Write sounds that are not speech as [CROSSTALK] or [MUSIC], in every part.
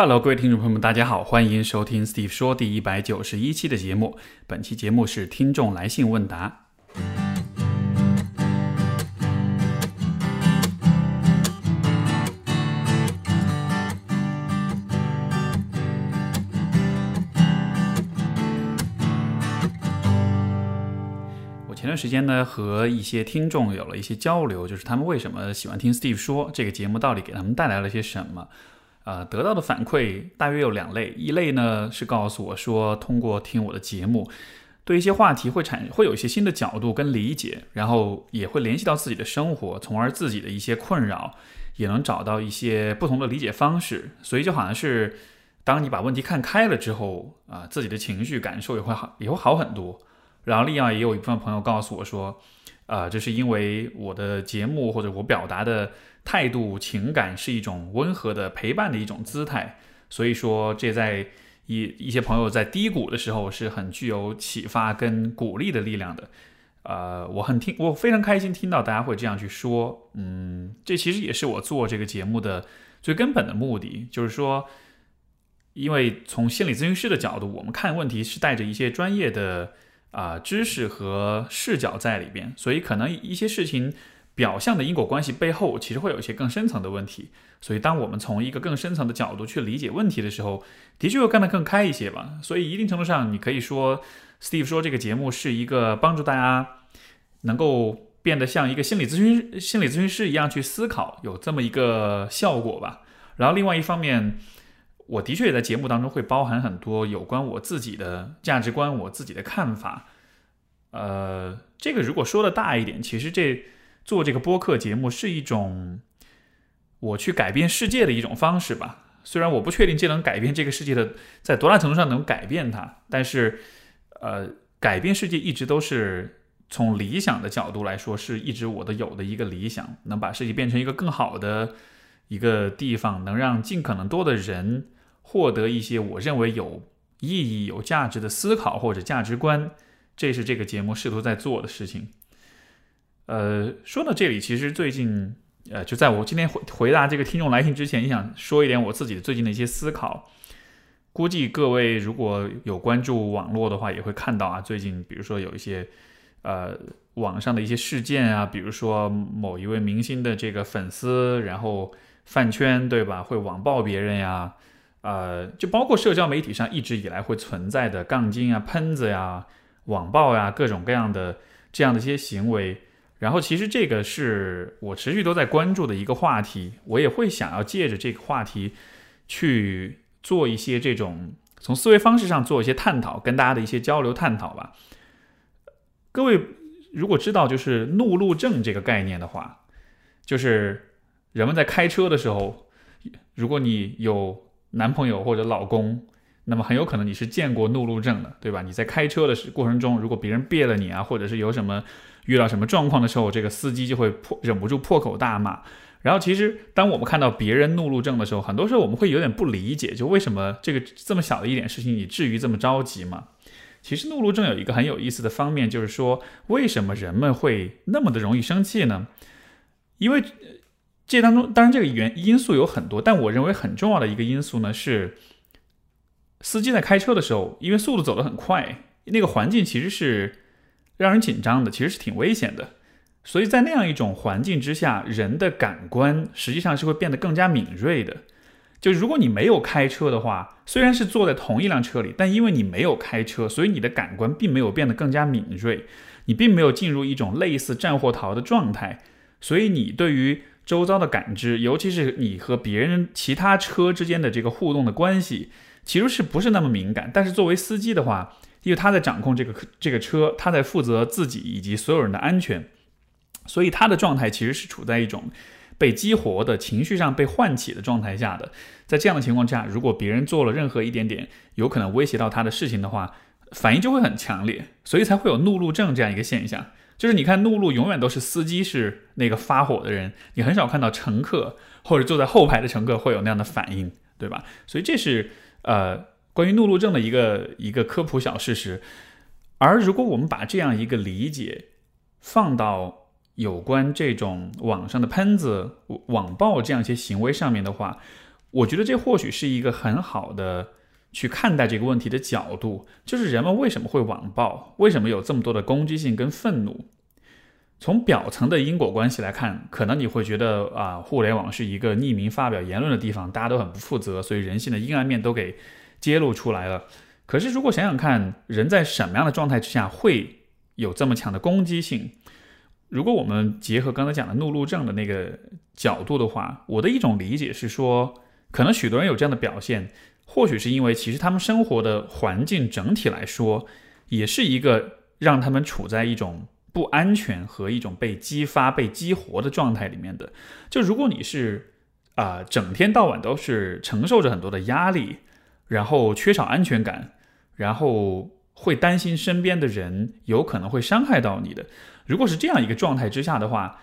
Hello，各位听众朋友们，大家好，欢迎收听 Steve 说第一百九十一期的节目。本期节目是听众来信问答。我前段时间呢，和一些听众有了一些交流，就是他们为什么喜欢听 Steve 说这个节目，到底给他们带来了些什么？呃，得到的反馈大约有两类，一类呢是告诉我说，通过听我的节目，对一些话题会产会有一些新的角度跟理解，然后也会联系到自己的生活，从而自己的一些困扰也能找到一些不同的理解方式。所以就好像是，当你把问题看开了之后，啊，自己的情绪感受也会好，也会好很多。然后另外也有一部分朋友告诉我说，啊，这是因为我的节目或者我表达的态度、情感是一种温和的陪伴的一种姿态，所以说这在一一些朋友在低谷的时候是很具有启发跟鼓励的力量的。呃，我很听，我非常开心听到大家会这样去说，嗯，这其实也是我做这个节目的最根本的目的，就是说，因为从心理咨询师的角度，我们看问题是带着一些专业的。啊，知识和视角在里边，所以可能一些事情表象的因果关系背后，其实会有一些更深层的问题。所以，当我们从一个更深层的角度去理解问题的时候，的确会看得更开一些吧。所以，一定程度上，你可以说，Steve 说这个节目是一个帮助大家能够变得像一个心理咨询心理咨询师一样去思考，有这么一个效果吧。然后，另外一方面。我的确也在节目当中会包含很多有关我自己的价值观、我自己的看法。呃，这个如果说的大一点，其实这做这个播客节目是一种我去改变世界的一种方式吧。虽然我不确定这能改变这个世界的在多大程度上能改变它，但是呃，改变世界一直都是从理想的角度来说，是一直我的有的一个理想，能把世界变成一个更好的一个地方，能让尽可能多的人。获得一些我认为有意义、有价值的思考或者价值观，这是这个节目试图在做的事情。呃，说到这里，其实最近，呃，就在我今天回回答这个听众来信之前，也想说一点我自己最近的一些思考。估计各位如果有关注网络的话，也会看到啊，最近比如说有一些呃网上的一些事件啊，比如说某一位明星的这个粉丝，然后饭圈对吧，会网暴别人呀。呃，就包括社交媒体上一直以来会存在的杠精啊、喷子呀、网暴呀，各种各样的这样的一些行为。然后，其实这个是我持续都在关注的一个话题，我也会想要借着这个话题去做一些这种从思维方式上做一些探讨，跟大家的一些交流探讨吧。各位如果知道就是怒路症这个概念的话，就是人们在开车的时候，如果你有男朋友或者老公，那么很有可能你是见过怒路症的，对吧？你在开车的过程中，如果别人别了你啊，或者是有什么遇到什么状况的时候，这个司机就会破忍不住破口大骂。然后，其实当我们看到别人怒路症的时候，很多时候我们会有点不理解，就为什么这个这么小的一点事情，你至于这么着急吗？其实怒路症有一个很有意思的方面，就是说为什么人们会那么的容易生气呢？因为。这当中，当然这个原因素有很多，但我认为很重要的一个因素呢是，司机在开车的时候，因为速度走得很快，那个环境其实是让人紧张的，其实是挺危险的。所以在那样一种环境之下，人的感官实际上是会变得更加敏锐的。就如果你没有开车的话，虽然是坐在同一辆车里，但因为你没有开车，所以你的感官并没有变得更加敏锐，你并没有进入一种类似战或逃的状态，所以你对于周遭的感知，尤其是你和别人、其他车之间的这个互动的关系，其实是不是那么敏感？但是作为司机的话，因为他在掌控这个这个车，他在负责自己以及所有人的安全，所以他的状态其实是处在一种被激活的情绪上被唤起的状态下的。在这样的情况下，如果别人做了任何一点点有可能威胁到他的事情的话，反应就会很强烈，所以才会有怒路症这样一个现象。就是你看，怒路永远都是司机是那个发火的人，你很少看到乘客或者坐在后排的乘客会有那样的反应，对吧？所以这是呃关于怒路症的一个一个科普小事实。而如果我们把这样一个理解放到有关这种网上的喷子、网暴这样一些行为上面的话，我觉得这或许是一个很好的去看待这个问题的角度，就是人们为什么会网暴，为什么有这么多的攻击性跟愤怒。从表层的因果关系来看，可能你会觉得啊，互联网是一个匿名发表言论的地方，大家都很不负责，所以人性的阴暗面都给揭露出来了。可是如果想想看，人在什么样的状态之下会有这么强的攻击性？如果我们结合刚才讲的怒路症的那个角度的话，我的一种理解是说，可能许多人有这样的表现，或许是因为其实他们生活的环境整体来说，也是一个让他们处在一种。不安全和一种被激发、被激活的状态里面的，就如果你是啊，整天到晚都是承受着很多的压力，然后缺少安全感，然后会担心身边的人有可能会伤害到你的。如果是这样一个状态之下的话，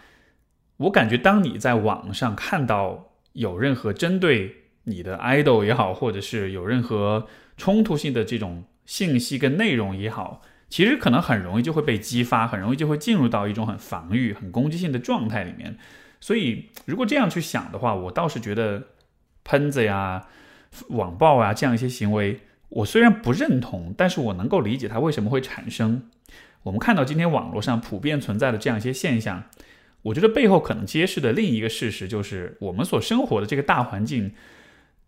我感觉当你在网上看到有任何针对你的 idol 也好，或者是有任何冲突性的这种信息跟内容也好。其实可能很容易就会被激发，很容易就会进入到一种很防御、很攻击性的状态里面。所以，如果这样去想的话，我倒是觉得喷子呀、网暴啊这样一些行为，我虽然不认同，但是我能够理解它为什么会产生。我们看到今天网络上普遍存在的这样一些现象，我觉得背后可能揭示的另一个事实就是，我们所生活的这个大环境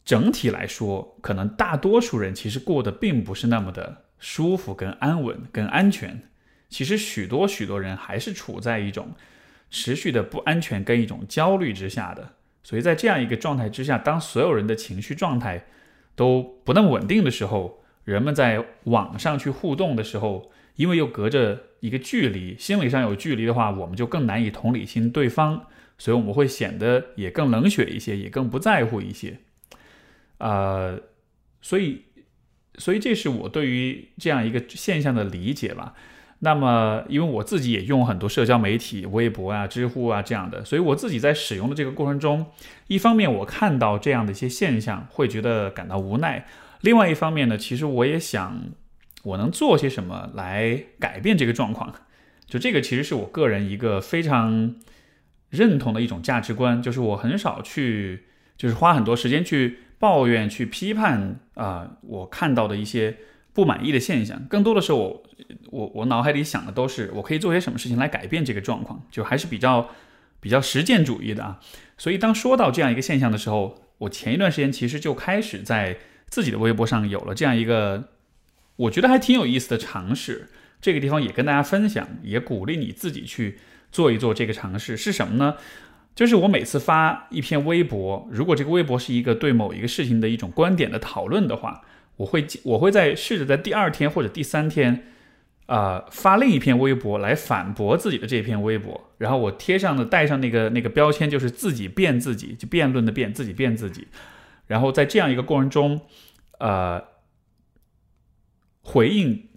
整体来说，可能大多数人其实过得并不是那么的。舒服、跟安稳、跟安全，其实许多许多人还是处在一种持续的不安全跟一种焦虑之下的。所以在这样一个状态之下，当所有人的情绪状态都不那么稳定的时候，人们在网上去互动的时候，因为又隔着一个距离，心理上有距离的话，我们就更难以同理心对方，所以我们会显得也更冷血一些，也更不在乎一些。呃，所以。所以这是我对于这样一个现象的理解吧。那么，因为我自己也用很多社交媒体，微博啊、知乎啊这样的，所以我自己在使用的这个过程中，一方面我看到这样的一些现象，会觉得感到无奈；另外一方面呢，其实我也想我能做些什么来改变这个状况。就这个其实是我个人一个非常认同的一种价值观，就是我很少去，就是花很多时间去。抱怨去批判啊，我看到的一些不满意的现象，更多的时候，我我我脑海里想的都是我可以做些什么事情来改变这个状况，就还是比较比较实践主义的啊。所以当说到这样一个现象的时候，我前一段时间其实就开始在自己的微博上有了这样一个我觉得还挺有意思的尝试。这个地方也跟大家分享，也鼓励你自己去做一做这个尝试是什么呢？就是我每次发一篇微博，如果这个微博是一个对某一个事情的一种观点的讨论的话，我会我会在试着在第二天或者第三天，啊发另一篇微博来反驳自己的这篇微博，然后我贴上的带上那个那个标签，就是自己辩自己，就辩论的辩，自己辩自己，然后在这样一个过程中，呃，回应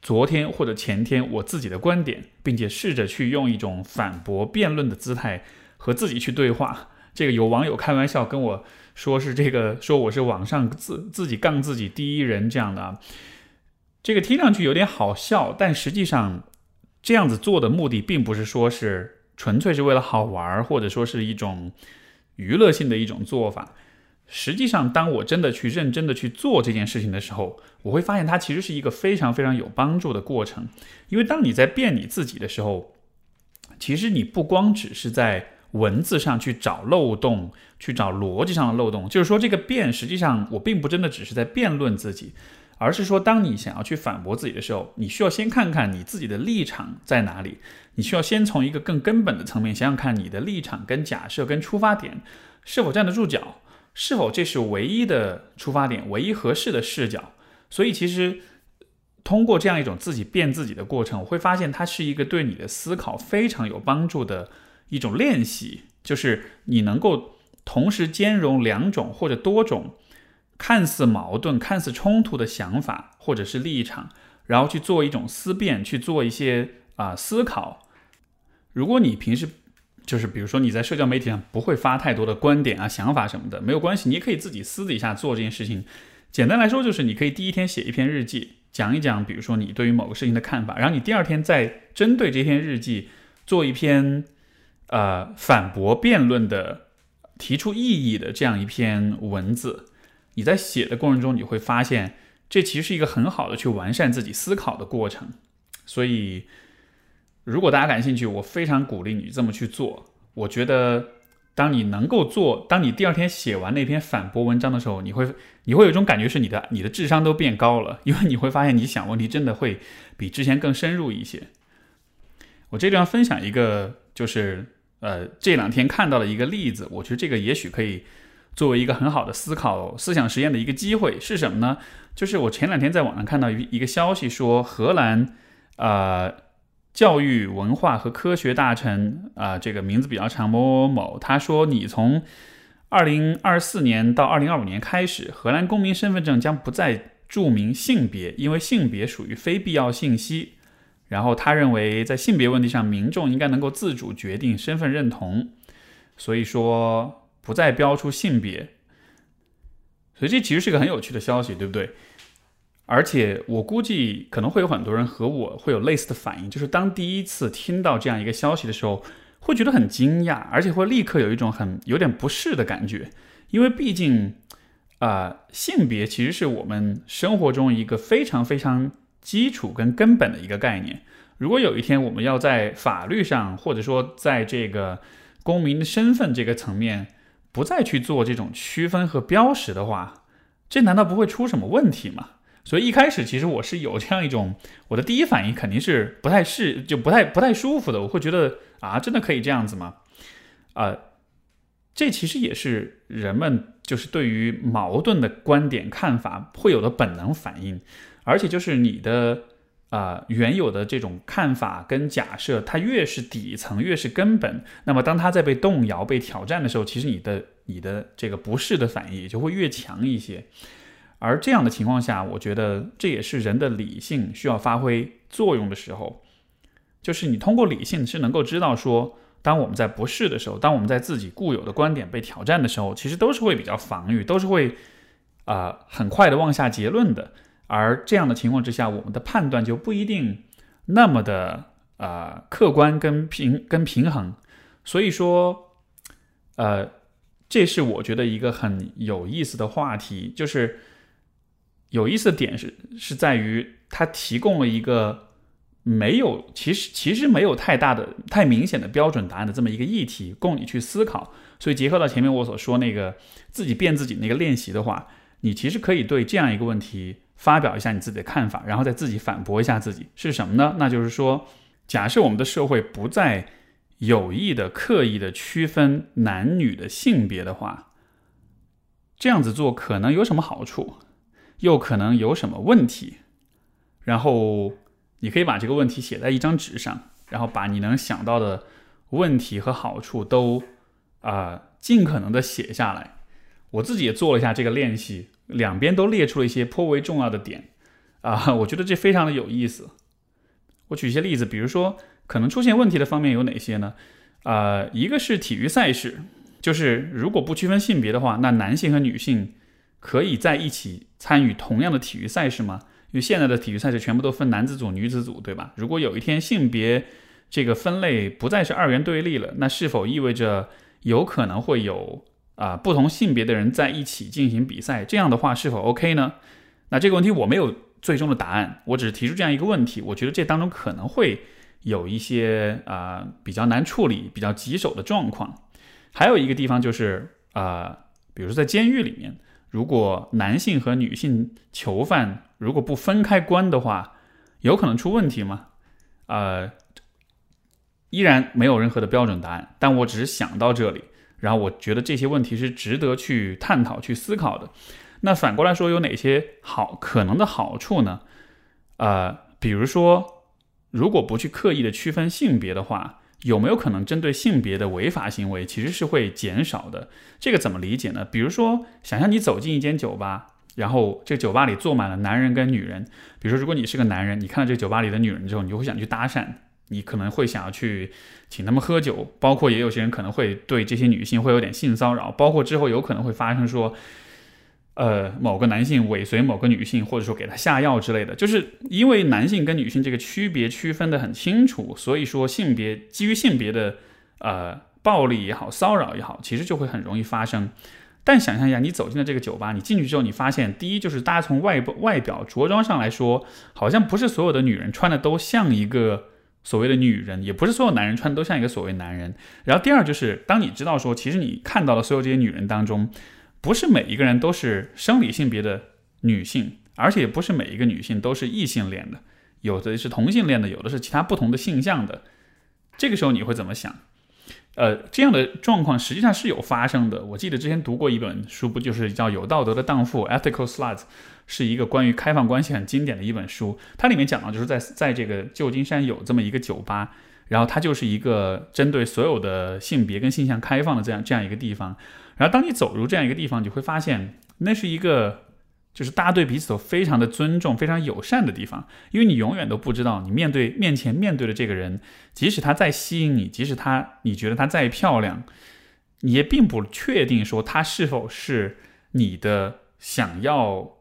昨天或者前天我自己的观点，并且试着去用一种反驳辩论的姿态。和自己去对话，这个有网友开玩笑跟我说是这个说我是网上自自己杠自己第一人这样的啊，这个听上去有点好笑，但实际上这样子做的目的并不是说是纯粹是为了好玩，或者说是一种娱乐性的一种做法。实际上，当我真的去认真的去做这件事情的时候，我会发现它其实是一个非常非常有帮助的过程，因为当你在变你自己的时候，其实你不光只是在文字上去找漏洞，去找逻辑上的漏洞，就是说这个辩，实际上我并不真的只是在辩论自己，而是说当你想要去反驳自己的时候，你需要先看看你自己的立场在哪里，你需要先从一个更根本的层面想想看你的立场跟假设跟出发点是否站得住脚，是否这是唯一的出发点，唯一合适的视角。所以其实通过这样一种自己辩自己的过程，我会发现它是一个对你的思考非常有帮助的。一种练习，就是你能够同时兼容两种或者多种看似矛盾、看似冲突的想法或者是立场，然后去做一种思辨，去做一些啊思考。如果你平时就是比如说你在社交媒体上不会发太多的观点啊、想法什么的，没有关系，你也可以自己私底下做这件事情。简单来说，就是你可以第一天写一篇日记，讲一讲，比如说你对于某个事情的看法，然后你第二天再针对这篇日记做一篇。呃，反驳辩论的提出异议的这样一篇文字，你在写的过程中，你会发现这其实是一个很好的去完善自己思考的过程。所以，如果大家感兴趣，我非常鼓励你这么去做。我觉得，当你能够做，当你第二天写完那篇反驳文章的时候，你会 [LAUGHS] 你会有一种感觉，是你的你的智商都变高了，因为你会发现你想问题真的会比之前更深入一些。我这地方分享一个，就是呃这两天看到了一个例子，我觉得这个也许可以作为一个很好的思考思想实验的一个机会，是什么呢？就是我前两天在网上看到一一个消息，说荷兰啊教育文化和科学大臣啊这个名字比较长某某某，他说你从二零二四年到二零二五年开始，荷兰公民身份证将不再注明性别，因为性别属于非必要信息。然后他认为，在性别问题上，民众应该能够自主决定身份认同，所以说不再标出性别。所以这其实是个很有趣的消息，对不对？而且我估计可能会有很多人和我会有类似的反应，就是当第一次听到这样一个消息的时候，会觉得很惊讶，而且会立刻有一种很有点不适的感觉，因为毕竟啊，性别其实是我们生活中一个非常非常。基础跟根本的一个概念。如果有一天我们要在法律上，或者说在这个公民身份这个层面，不再去做这种区分和标识的话，这难道不会出什么问题吗？所以一开始其实我是有这样一种，我的第一反应肯定是不太适，就不太不太舒服的。我会觉得啊，真的可以这样子吗？啊，这其实也是人们就是对于矛盾的观点看法会有的本能反应。而且就是你的啊原有的这种看法跟假设，它越是底层，越是根本，那么当它在被动摇、被挑战的时候，其实你的你的这个不适的反应也就会越强一些。而这样的情况下，我觉得这也是人的理性需要发挥作用的时候，就是你通过理性是能够知道说，当我们在不适的时候，当我们在自己固有的观点被挑战的时候，其实都是会比较防御，都是会啊很快的妄下结论的。而这样的情况之下，我们的判断就不一定那么的啊客观跟平跟平衡。所以说，呃，这是我觉得一个很有意思的话题，就是有意思的点是是在于它提供了一个没有其实其实没有太大的太明显的标准答案的这么一个议题供你去思考。所以结合到前面我所说那个自己变自己那个练习的话，你其实可以对这样一个问题。发表一下你自己的看法，然后再自己反驳一下自己是什么呢？那就是说，假设我们的社会不再有意的、刻意的区分男女的性别的话，这样子做可能有什么好处，又可能有什么问题？然后你可以把这个问题写在一张纸上，然后把你能想到的问题和好处都啊尽可能的写下来。我自己也做了一下这个练习。两边都列出了一些颇为重要的点，啊，我觉得这非常的有意思。我举一些例子，比如说可能出现问题的方面有哪些呢？啊，一个是体育赛事，就是如果不区分性别的话，那男性和女性可以在一起参与同样的体育赛事吗？因为现在的体育赛事全部都分男子组、女子组，对吧？如果有一天性别这个分类不再是二元对立了，那是否意味着有可能会有？啊，不同性别的人在一起进行比赛，这样的话是否 OK 呢？那这个问题我没有最终的答案，我只是提出这样一个问题。我觉得这当中可能会有一些啊比较难处理、比较棘手的状况。还有一个地方就是啊，比如说在监狱里面，如果男性和女性囚犯如果不分开关的话，有可能出问题吗？呃，依然没有任何的标准答案，但我只是想到这里。然后我觉得这些问题是值得去探讨、去思考的。那反过来说，有哪些好可能的好处呢？呃，比如说，如果不去刻意的区分性别的话，有没有可能针对性别的违法行为其实是会减少的？这个怎么理解呢？比如说，想象你走进一间酒吧，然后这酒吧里坐满了男人跟女人。比如说，如果你是个男人，你看到这酒吧里的女人之后，你就会想去搭讪。你可能会想要去请他们喝酒，包括也有些人可能会对这些女性会有点性骚扰，包括之后有可能会发生说，呃，某个男性尾随某个女性，或者说给她下药之类的。就是因为男性跟女性这个区别区分的很清楚，所以说性别基于性别的呃暴力也好，骚扰也好，其实就会很容易发生。但想象一下，你走进了这个酒吧，你进去之后，你发现，第一就是大家从外外表着装上来说，好像不是所有的女人穿的都像一个所谓的女人，也不是所有男人穿都像一个所谓男人。然后第二就是，当你知道说，其实你看到的所有这些女人当中，不是每一个人都是生理性别的女性，而且也不是每一个女性都是异性恋的，有的是同性恋的，有的是其他不同的性向的。这个时候你会怎么想？呃，这样的状况实际上是有发生的。我记得之前读过一本书，不就是叫《有道德的荡妇》（Ethical Sluts），是一个关于开放关系很经典的一本书。它里面讲到，就是在在这个旧金山有这么一个酒吧，然后它就是一个针对所有的性别跟性向开放的这样这样一个地方。然后当你走入这样一个地方，你会发现那是一个。就是大家对彼此都非常的尊重、非常友善的地方，因为你永远都不知道你面对面前面对的这个人，即使他再吸引你，即使他你觉得他再漂亮，你也并不确定说他是否是你的想要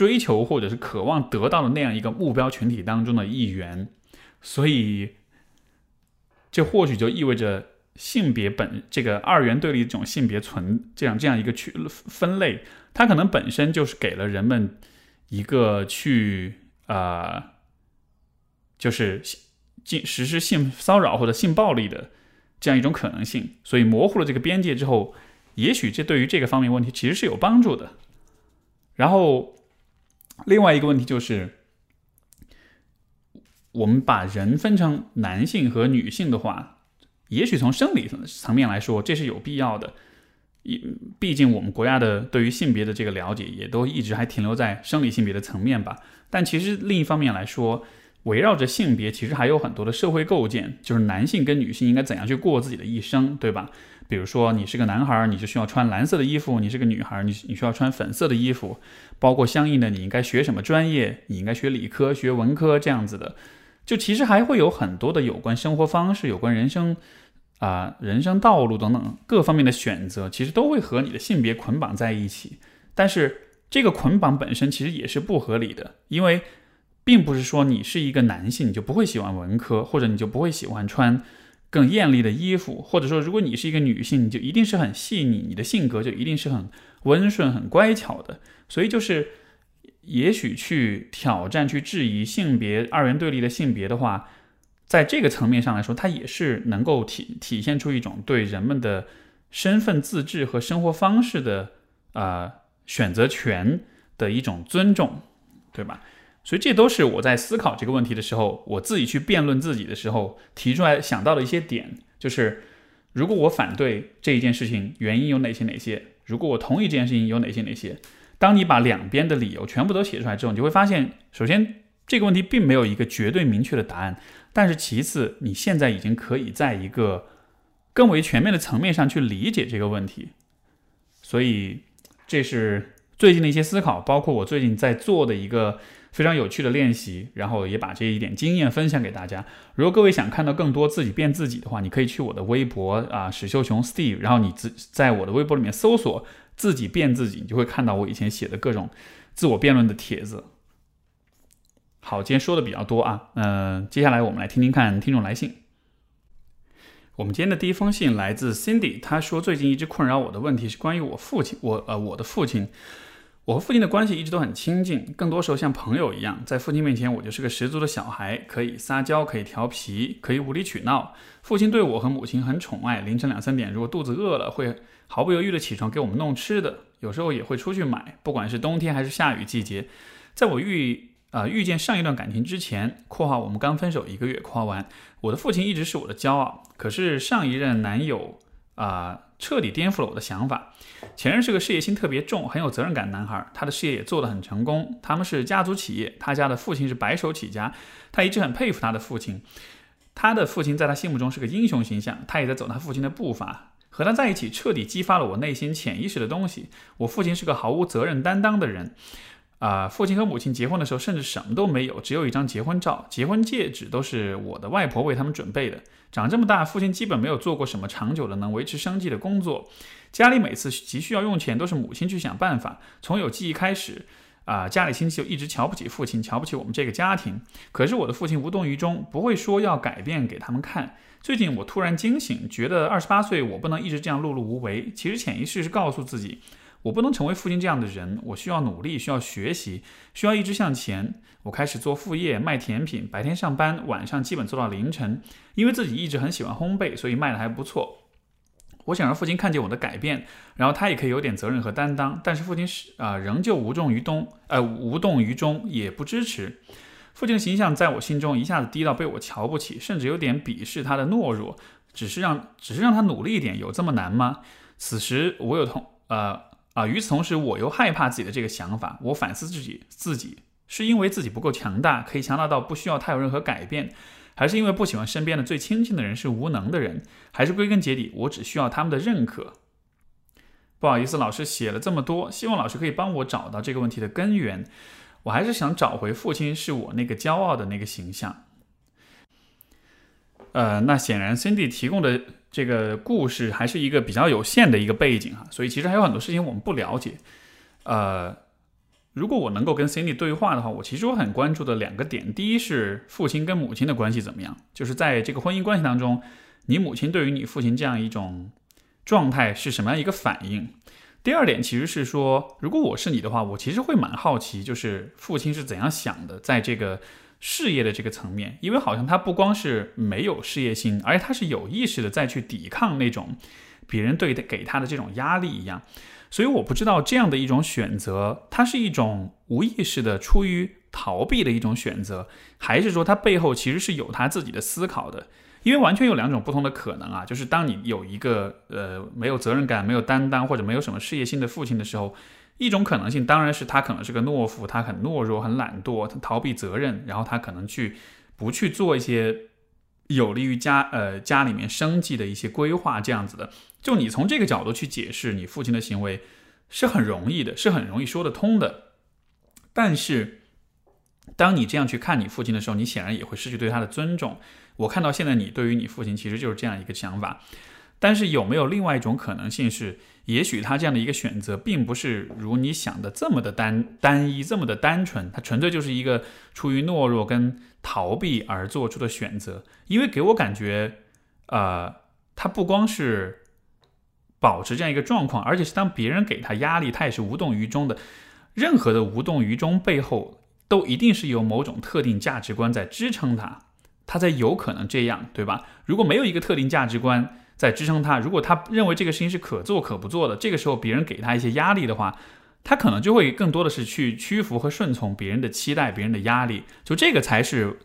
追求或者是渴望得到的那样一个目标群体当中的一员，所以这或许就意味着性别本这个二元对立这种性别存这样这样一个区分类。它可能本身就是给了人们一个去啊，就是进实施性骚扰或者性暴力的这样一种可能性，所以模糊了这个边界之后，也许这对于这个方面问题其实是有帮助的。然后另外一个问题就是，我们把人分成男性和女性的话，也许从生理层面来说，这是有必要的。一，毕竟我们国家的对于性别的这个了解，也都一直还停留在生理性别的层面吧。但其实另一方面来说，围绕着性别，其实还有很多的社会构建，就是男性跟女性应该怎样去过自己的一生，对吧？比如说，你是个男孩，你就需要穿蓝色的衣服；你是个女孩，你你需要穿粉色的衣服。包括相应的，你应该学什么专业？你应该学理科、学文科这样子的。就其实还会有很多的有关生活方式、有关人生。啊，人生道路等等各方面的选择，其实都会和你的性别捆绑在一起。但是这个捆绑本身其实也是不合理的，因为并不是说你是一个男性你就不会喜欢文科，或者你就不会喜欢穿更艳丽的衣服，或者说如果你是一个女性，你就一定是很细腻，你的性格就一定是很温顺、很乖巧的。所以就是，也许去挑战、去质疑性别二元对立的性别的话。在这个层面上来说，它也是能够体体现出一种对人们的身份自治和生活方式的啊选择权的一种尊重，对吧？所以这都是我在思考这个问题的时候，我自己去辩论自己的时候提出来想到的一些点，就是如果我反对这一件事情，原因有哪些哪些？如果我同意这件事情，有哪些哪些？当你把两边的理由全部都写出来之后，你就会发现，首先这个问题并没有一个绝对明确的答案。但是其次，你现在已经可以在一个更为全面的层面上去理解这个问题，所以这是最近的一些思考，包括我最近在做的一个非常有趣的练习，然后也把这一点经验分享给大家。如果各位想看到更多自己变自己的话，你可以去我的微博啊，史秀雄 Steve，然后你自在我的微博里面搜索“自己变自己”，你就会看到我以前写的各种自我辩论的帖子。好，今天说的比较多啊，嗯，接下来我们来听听看听众来信。我们今天的第一封信来自 Cindy，他说最近一直困扰我的问题是关于我父亲，我呃我的父亲，我和父亲的关系一直都很亲近，更多时候像朋友一样，在父亲面前我就是个十足的小孩，可以撒娇，可以调皮，可以无理取闹。父亲对我和母亲很宠爱，凌晨两三点如果肚子饿了，会毫不犹豫的起床给我们弄吃的，有时候也会出去买，不管是冬天还是下雨季节，在我遇。啊，遇见上一段感情之前（括号我们刚分手一个月），括号完，我的父亲一直是我的骄傲。可是上一任男友啊，彻底颠覆了我的想法。前任是个事业心特别重、很有责任感的男孩，他的事业也做得很成功。他们是家族企业，他家的父亲是白手起家。他一直很佩服他的父亲，他的父亲在他心目中是个英雄形象，他也在走他父亲的步伐。和他在一起，彻底激发了我内心潜意识的东西。我父亲是个毫无责任担当的人。啊，父亲和母亲结婚的时候，甚至什么都没有，只有一张结婚照，结婚戒指都是我的外婆为他们准备的。长这么大，父亲基本没有做过什么长久的能维持生计的工作，家里每次急需要用钱，都是母亲去想办法。从有记忆开始，啊，家里亲戚就一直瞧不起父亲，瞧不起我们这个家庭。可是我的父亲无动于衷，不会说要改变给他们看。最近我突然惊醒，觉得二十八岁我不能一直这样碌碌无为。其实潜意识是告诉自己，我不能成为父亲这样的人，我需要努力，需要学习，需要一直向前。我开始做副业，卖甜品，白天上班，晚上基本做到凌晨。因为自己一直很喜欢烘焙，所以卖的还不错。我想让父亲看见我的改变，然后他也可以有点责任和担当。但是父亲是啊，仍旧无动于衷，呃，无动于衷，也不支持。父亲的形象在我心中一下子低到被我瞧不起，甚至有点鄙视他的懦弱。只是让，只是让他努力一点，有这么难吗？此时我有同，呃啊，与此同时，我又害怕自己的这个想法。我反思自己，自己是因为自己不够强大，可以强大到不需要他有任何改变。还是因为不喜欢身边的最亲近的人是无能的人，还是归根结底我只需要他们的认可？不好意思，老师写了这么多，希望老师可以帮我找到这个问题的根源。我还是想找回父亲是我那个骄傲的那个形象。呃，那显然 Cindy 提供的这个故事还是一个比较有限的一个背景哈，所以其实还有很多事情我们不了解。呃。如果我能够跟 Cindy 对话的话，我其实我很关注的两个点，第一是父亲跟母亲的关系怎么样，就是在这个婚姻关系当中，你母亲对于你父亲这样一种状态是什么样一个反应？第二点其实是说，如果我是你的话，我其实会蛮好奇，就是父亲是怎样想的，在这个事业的这个层面，因为好像他不光是没有事业心，而且他是有意识的再去抵抗那种别人对给他的这种压力一样。所以我不知道这样的一种选择，它是一种无意识的出于逃避的一种选择，还是说它背后其实是有他自己的思考的？因为完全有两种不同的可能啊，就是当你有一个呃没有责任感、没有担当或者没有什么事业心的父亲的时候，一种可能性当然是他可能是个懦夫，他很懦弱、很懒惰，他逃避责任，然后他可能去不去做一些有利于家呃家里面生计的一些规划这样子的。就你从这个角度去解释你父亲的行为，是很容易的，是很容易说得通的。但是，当你这样去看你父亲的时候，你显然也会失去对他的尊重。我看到现在你对于你父亲其实就是这样一个想法。但是有没有另外一种可能性是，也许他这样的一个选择，并不是如你想的这么的单单一，这么的单纯，他纯粹就是一个出于懦弱跟逃避而做出的选择。因为给我感觉，呃，他不光是。保持这样一个状况，而且是当别人给他压力，他也是无动于衷的。任何的无动于衷背后，都一定是有某种特定价值观在支撑他，他才有可能这样，对吧？如果没有一个特定价值观在支撑他，如果他认为这个事情是可做可不做的，这个时候别人给他一些压力的话，他可能就会更多的是去屈服和顺从别人的期待、别人的压力，就这个才是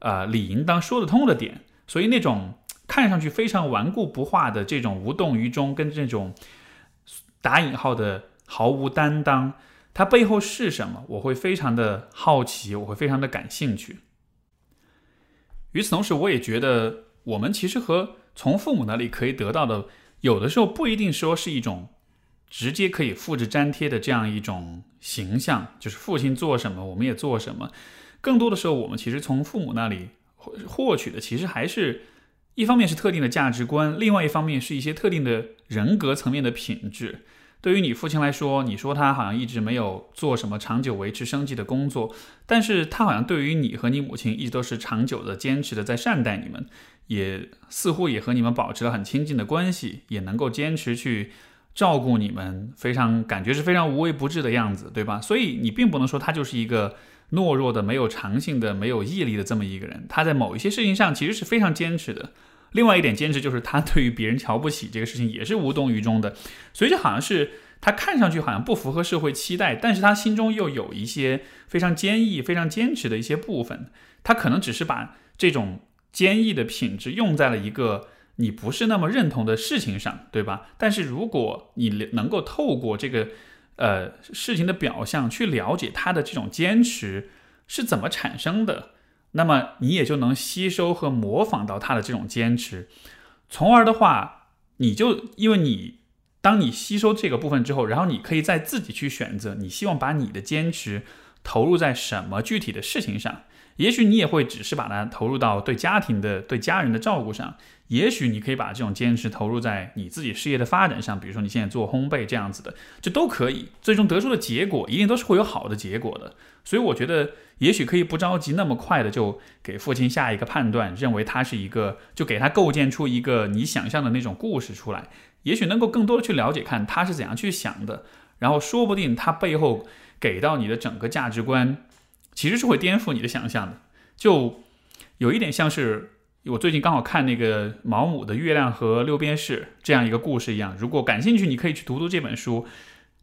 呃理应当说得通的点。所以那种。看上去非常顽固不化的这种无动于衷，跟这种打引号的毫无担当，它背后是什么？我会非常的好奇，我会非常的感兴趣。与此同时，我也觉得我们其实和从父母那里可以得到的，有的时候不一定说是一种直接可以复制粘贴的这样一种形象，就是父亲做什么我们也做什么。更多的时候，我们其实从父母那里获获取的，其实还是。一方面是特定的价值观，另外一方面是一些特定的人格层面的品质。对于你父亲来说，你说他好像一直没有做什么长久维持生计的工作，但是他好像对于你和你母亲一直都是长久的、坚持的在善待你们，也似乎也和你们保持了很亲近的关系，也能够坚持去照顾你们，非常感觉是非常无微不至的样子，对吧？所以你并不能说他就是一个。懦弱的、没有长性的、没有毅力的这么一个人，他在某一些事情上其实是非常坚持的。另外一点坚持就是他对于别人瞧不起这个事情也是无动于衷的。所以就好像是他看上去好像不符合社会期待，但是他心中又有一些非常坚毅、非常坚持的一些部分。他可能只是把这种坚毅的品质用在了一个你不是那么认同的事情上，对吧？但是如果你能够透过这个。呃，事情的表象去了解他的这种坚持是怎么产生的，那么你也就能吸收和模仿到他的这种坚持，从而的话，你就因为你当你吸收这个部分之后，然后你可以再自己去选择，你希望把你的坚持投入在什么具体的事情上。也许你也会只是把它投入到对家庭的、对家人的照顾上，也许你可以把这种坚持投入在你自己事业的发展上，比如说你现在做烘焙这样子的，这都可以。最终得出的结果一定都是会有好的结果的。所以我觉得，也许可以不着急那么快的就给父亲下一个判断，认为他是一个，就给他构建出一个你想象的那种故事出来。也许能够更多的去了解看他是怎样去想的，然后说不定他背后给到你的整个价值观，其实是会颠覆你的想象的。就有一点像是。我最近刚好看那个毛姆的《月亮和六便士》这样一个故事一样，如果感兴趣，你可以去读读这本书。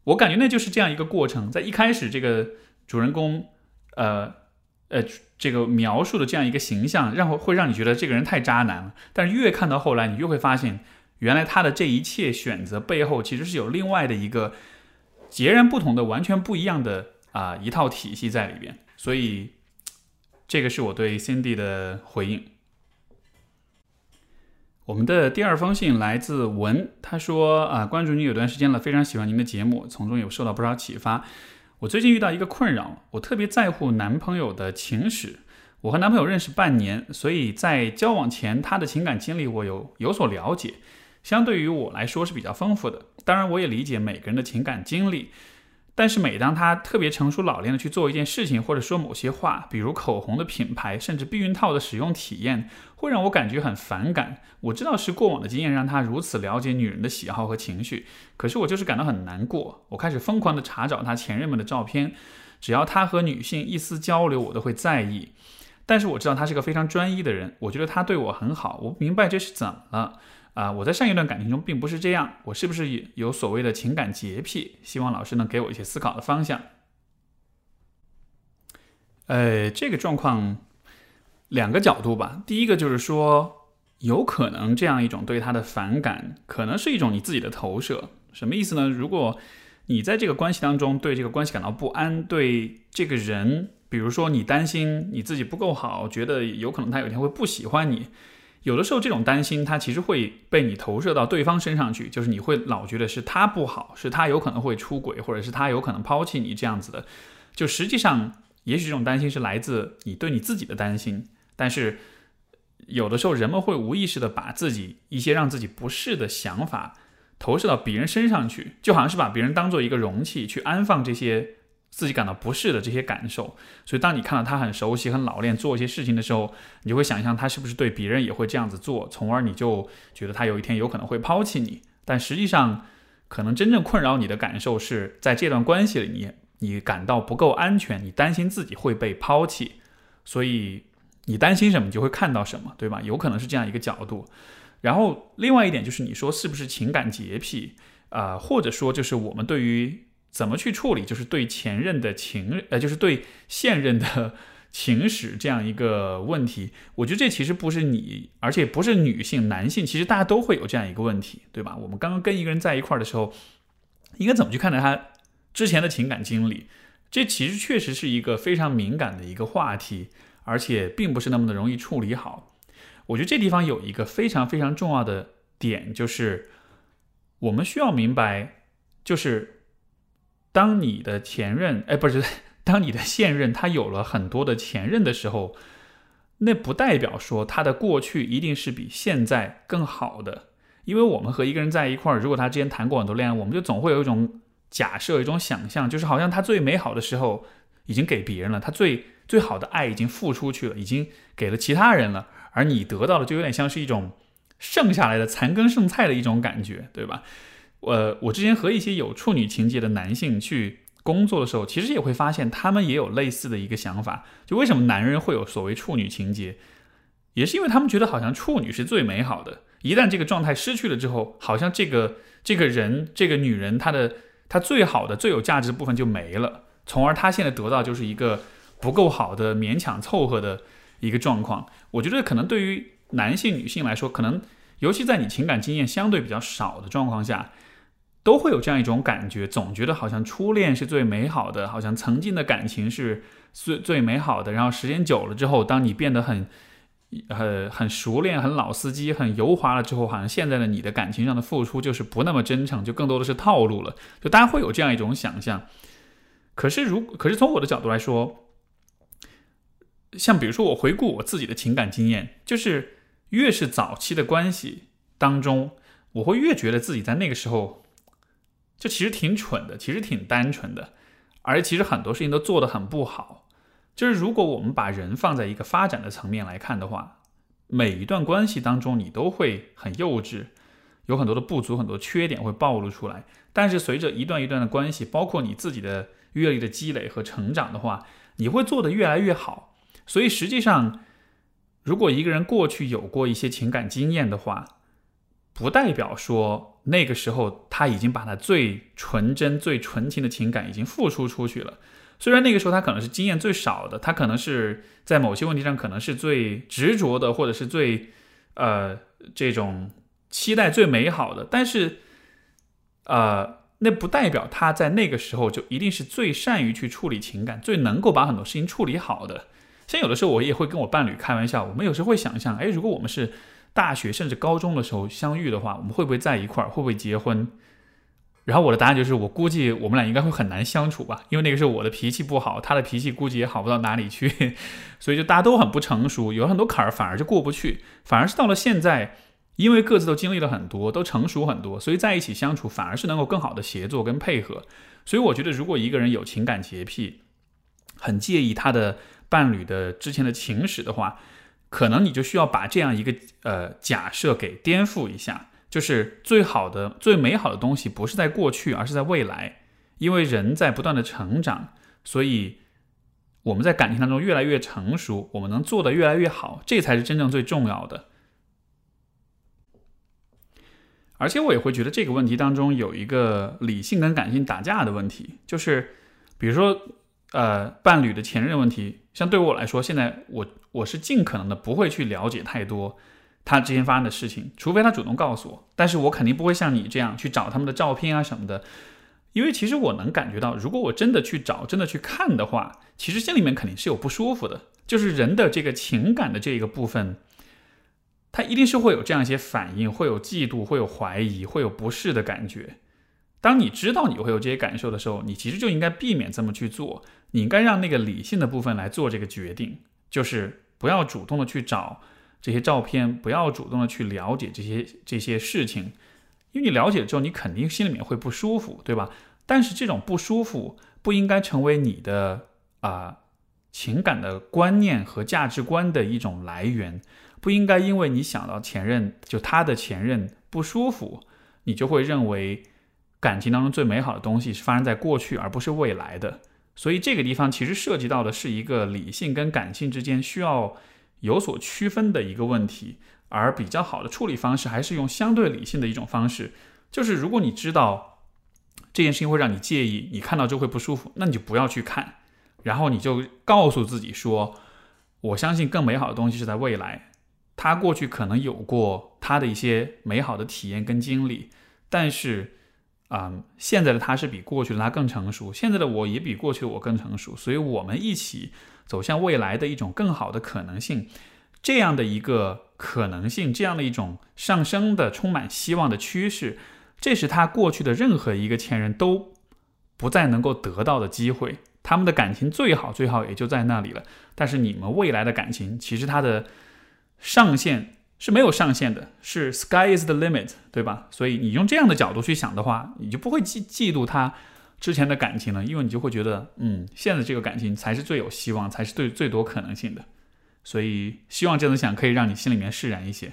我感觉那就是这样一个过程，在一开始，这个主人公，呃呃，这个描述的这样一个形象，让会让你觉得这个人太渣男了。但是越看到后来，你越会发现，原来他的这一切选择背后，其实是有另外的一个截然不同的、完全不一样的啊一套体系在里边。所以，这个是我对 Cindy 的回应。我们的第二封信来自文，他说啊，关注你有段时间了，非常喜欢您的节目，从中有受到不少启发。我最近遇到一个困扰，我特别在乎男朋友的情史。我和男朋友认识半年，所以在交往前他的情感经历我有有所了解，相对于我来说是比较丰富的。当然，我也理解每个人的情感经历。但是每当他特别成熟老练的去做一件事情，或者说某些话，比如口红的品牌，甚至避孕套的使用体验，会让我感觉很反感。我知道是过往的经验让他如此了解女人的喜好和情绪，可是我就是感到很难过。我开始疯狂的查找他前任们的照片，只要他和女性一丝交流，我都会在意。但是我知道他是个非常专一的人，我觉得他对我很好，我不明白这是怎么了。啊，我在上一段感情中并不是这样，我是不是有所谓的情感洁癖？希望老师能给我一些思考的方向。呃，这个状况两个角度吧。第一个就是说，有可能这样一种对他的反感，可能是一种你自己的投射。什么意思呢？如果你在这个关系当中对这个关系感到不安，对这个人，比如说你担心你自己不够好，觉得有可能他有一天会不喜欢你。有的时候，这种担心，它其实会被你投射到对方身上去，就是你会老觉得是他不好，是他有可能会出轨，或者是他有可能抛弃你这样子的。就实际上，也许这种担心是来自你对你自己的担心，但是有的时候，人们会无意识的把自己一些让自己不适的想法投射到别人身上去，就好像是把别人当做一个容器去安放这些。自己感到不适的这些感受，所以当你看到他很熟悉、很老练做一些事情的时候，你就会想象他是不是对别人也会这样子做，从而你就觉得他有一天有可能会抛弃你。但实际上，可能真正困扰你的感受是在这段关系里，你你感到不够安全，你担心自己会被抛弃，所以你担心什么，你就会看到什么，对吧？有可能是这样一个角度。然后另外一点就是你说是不是情感洁癖啊，或者说就是我们对于。怎么去处理？就是对前任的情，呃，就是对现任的情史这样一个问题。我觉得这其实不是你，而且不是女性、男性，其实大家都会有这样一个问题，对吧？我们刚刚跟一个人在一块儿的时候，应该怎么去看待他之前的情感经历？这其实确实是一个非常敏感的一个话题，而且并不是那么的容易处理好。我觉得这地方有一个非常非常重要的点，就是我们需要明白，就是。当你的前任，哎，不是，[LAUGHS] 当你的现任他有了很多的前任的时候，那不代表说他的过去一定是比现在更好的。因为我们和一个人在一块儿，如果他之前谈过很多恋爱，我们就总会有一种假设、一种想象，就是好像他最美好的时候已经给别人了，他最最好的爱已经付出去了，已经给了其他人了，而你得到的就有点像是一种剩下来的残羹剩菜的一种感觉，对吧？呃，我之前和一些有处女情节的男性去工作的时候，其实也会发现他们也有类似的一个想法。就为什么男人会有所谓处女情节，也是因为他们觉得好像处女是最美好的。一旦这个状态失去了之后，好像这个这个人这个女人她的她最好的最有价值的部分就没了，从而她现在得到就是一个不够好的勉强凑合的一个状况。我觉得可能对于男性女性来说，可能尤其在你情感经验相对比较少的状况下。都会有这样一种感觉，总觉得好像初恋是最美好的，好像曾经的感情是最最美好的。然后时间久了之后，当你变得很、很、很熟练、很老司机、很油滑了之后，好像现在的你的感情上的付出就是不那么真诚，就更多的是套路了。就大家会有这样一种想象。可是如可是从我的角度来说，像比如说我回顾我自己的情感经验，就是。越是早期的关系当中，我会越觉得自己在那个时候就其实挺蠢的，其实挺单纯的，而其实很多事情都做得很不好。就是如果我们把人放在一个发展的层面来看的话，每一段关系当中你都会很幼稚，有很多的不足，很多缺点会暴露出来。但是随着一段一段的关系，包括你自己的阅历的积累和成长的话，你会做得越来越好。所以实际上，如果一个人过去有过一些情感经验的话，不代表说那个时候他已经把他最纯真、最纯情的情感已经付出出去了。虽然那个时候他可能是经验最少的，他可能是在某些问题上可能是最执着的，或者是最呃这种期待最美好的，但是呃那不代表他在那个时候就一定是最善于去处理情感、最能够把很多事情处理好的。像有的时候我也会跟我伴侣开玩笑，我们有时候会想象，哎，如果我们是大学甚至高中的时候相遇的话，我们会不会在一块儿，会不会结婚？然后我的答案就是，我估计我们俩应该会很难相处吧，因为那个时候我的脾气不好，他的脾气估计也好不到哪里去，[LAUGHS] 所以就大家都很不成熟，有很多坎儿反而就过不去，反而是到了现在，因为各自都经历了很多，都成熟很多，所以在一起相处反而是能够更好的协作跟配合。所以我觉得，如果一个人有情感洁癖，很介意他的伴侣的之前的情史的话，可能你就需要把这样一个呃假设给颠覆一下。就是最好的、最美好的东西，不是在过去，而是在未来。因为人在不断的成长，所以我们在感情当中越来越成熟，我们能做的越来越好，这才是真正最重要的。而且我也会觉得这个问题当中有一个理性跟感性打架的问题，就是比如说，呃，伴侣的前任问题，像对我来说，现在我我是尽可能的不会去了解太多。他之前发生的事情，除非他主动告诉我，但是我肯定不会像你这样去找他们的照片啊什么的，因为其实我能感觉到，如果我真的去找、真的去看的话，其实心里面肯定是有不舒服的。就是人的这个情感的这个部分，他一定是会有这样一些反应，会有嫉妒，会有怀疑，会有不适的感觉。当你知道你会有这些感受的时候，你其实就应该避免这么去做，你应该让那个理性的部分来做这个决定，就是不要主动的去找。这些照片不要主动的去了解这些这些事情，因为你了解之后，你肯定心里面会不舒服，对吧？但是这种不舒服不应该成为你的啊情感的观念和价值观的一种来源，不应该因为你想到前任就他的前任不舒服，你就会认为感情当中最美好的东西是发生在过去而不是未来的。所以这个地方其实涉及到的是一个理性跟感性之间需要。有所区分的一个问题，而比较好的处理方式还是用相对理性的一种方式，就是如果你知道这件事情会让你介意，你看到就会不舒服，那你就不要去看，然后你就告诉自己说，我相信更美好的东西是在未来。他过去可能有过他的一些美好的体验跟经历，但是，啊，现在的他是比过去的他更成熟，现在的我也比过去的我更成熟，所以我们一起。走向未来的一种更好的可能性，这样的一个可能性，这样的一种上升的充满希望的趋势，这是他过去的任何一个前任都不再能够得到的机会。他们的感情最好最好也就在那里了。但是你们未来的感情，其实它的上限是没有上限的，是 sky is the limit，对吧？所以你用这样的角度去想的话，你就不会嫉嫉妒他。之前的感情了，因为你就会觉得，嗯，现在这个感情才是最有希望，才是最最多可能性的，所以希望这样想可以让你心里面释然一些。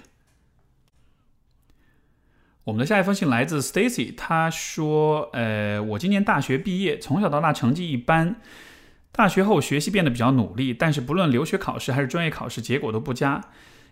我们的下一封信来自 Stacy，他说，呃，我今年大学毕业，从小到大成绩一般，大学后学习变得比较努力，但是不论留学考试还是专业考试，结果都不佳。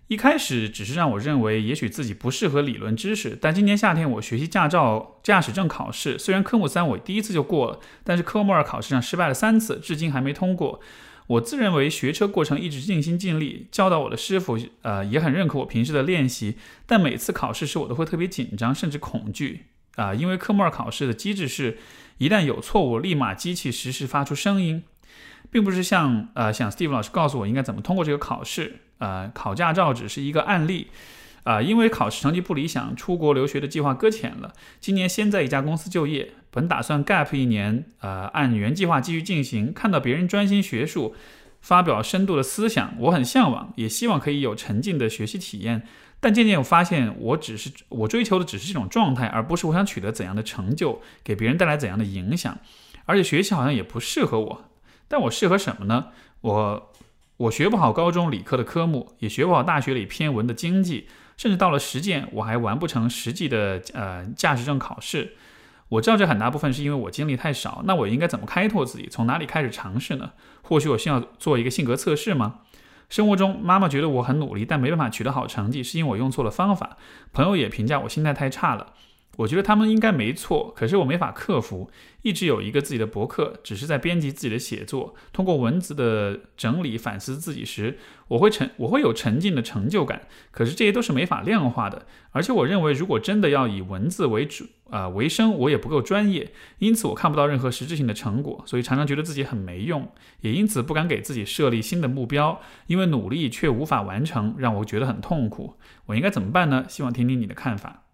一开始只是让我认为，也许自己不适合理论知识。但今年夏天我学习驾照驾驶证考试，虽然科目三我第一次就过了，但是科目二考试上失败了三次，至今还没通过。我自认为学车过程一直尽心尽力，教导我的师傅呃也很认可我平时的练习。但每次考试时我都会特别紧张，甚至恐惧啊，因为科目二考试的机制是，一旦有错误，立马机器实时发出声音，并不是像呃像 Steve 老师告诉我应该怎么通过这个考试。呃，考驾照只是一个案例，啊，因为考试成绩不理想，出国留学的计划搁浅了。今年先在一家公司就业，本打算 gap 一年，呃，按原计划继续进行。看到别人专心学术，发表深度的思想，我很向往，也希望可以有沉浸的学习体验。但渐渐我发现，我只是我追求的只是这种状态，而不是我想取得怎样的成就，给别人带来怎样的影响。而且学习好像也不适合我。但我适合什么呢？我我学不好高中理科的科目，也学不好大学里偏文的经济，甚至到了实践，我还完不成实际的呃驾驶证考试。我知道这很大部分是因为我经历太少。那我应该怎么开拓自己？从哪里开始尝试呢？或许我需要做一个性格测试吗？生活中，妈妈觉得我很努力，但没办法取得好成绩，是因为我用错了方法。朋友也评价我心态太差了。我觉得他们应该没错，可是我没法克服。一直有一个自己的博客，只是在编辑自己的写作，通过文字的整理反思自己时，我会沉，我会有沉浸的成就感。可是这些都是没法量化的。而且我认为，如果真的要以文字为主啊为生，我也不够专业，因此我看不到任何实质性的成果，所以常常觉得自己很没用，也因此不敢给自己设立新的目标，因为努力却无法完成，让我觉得很痛苦。我应该怎么办呢？希望听听你的看法。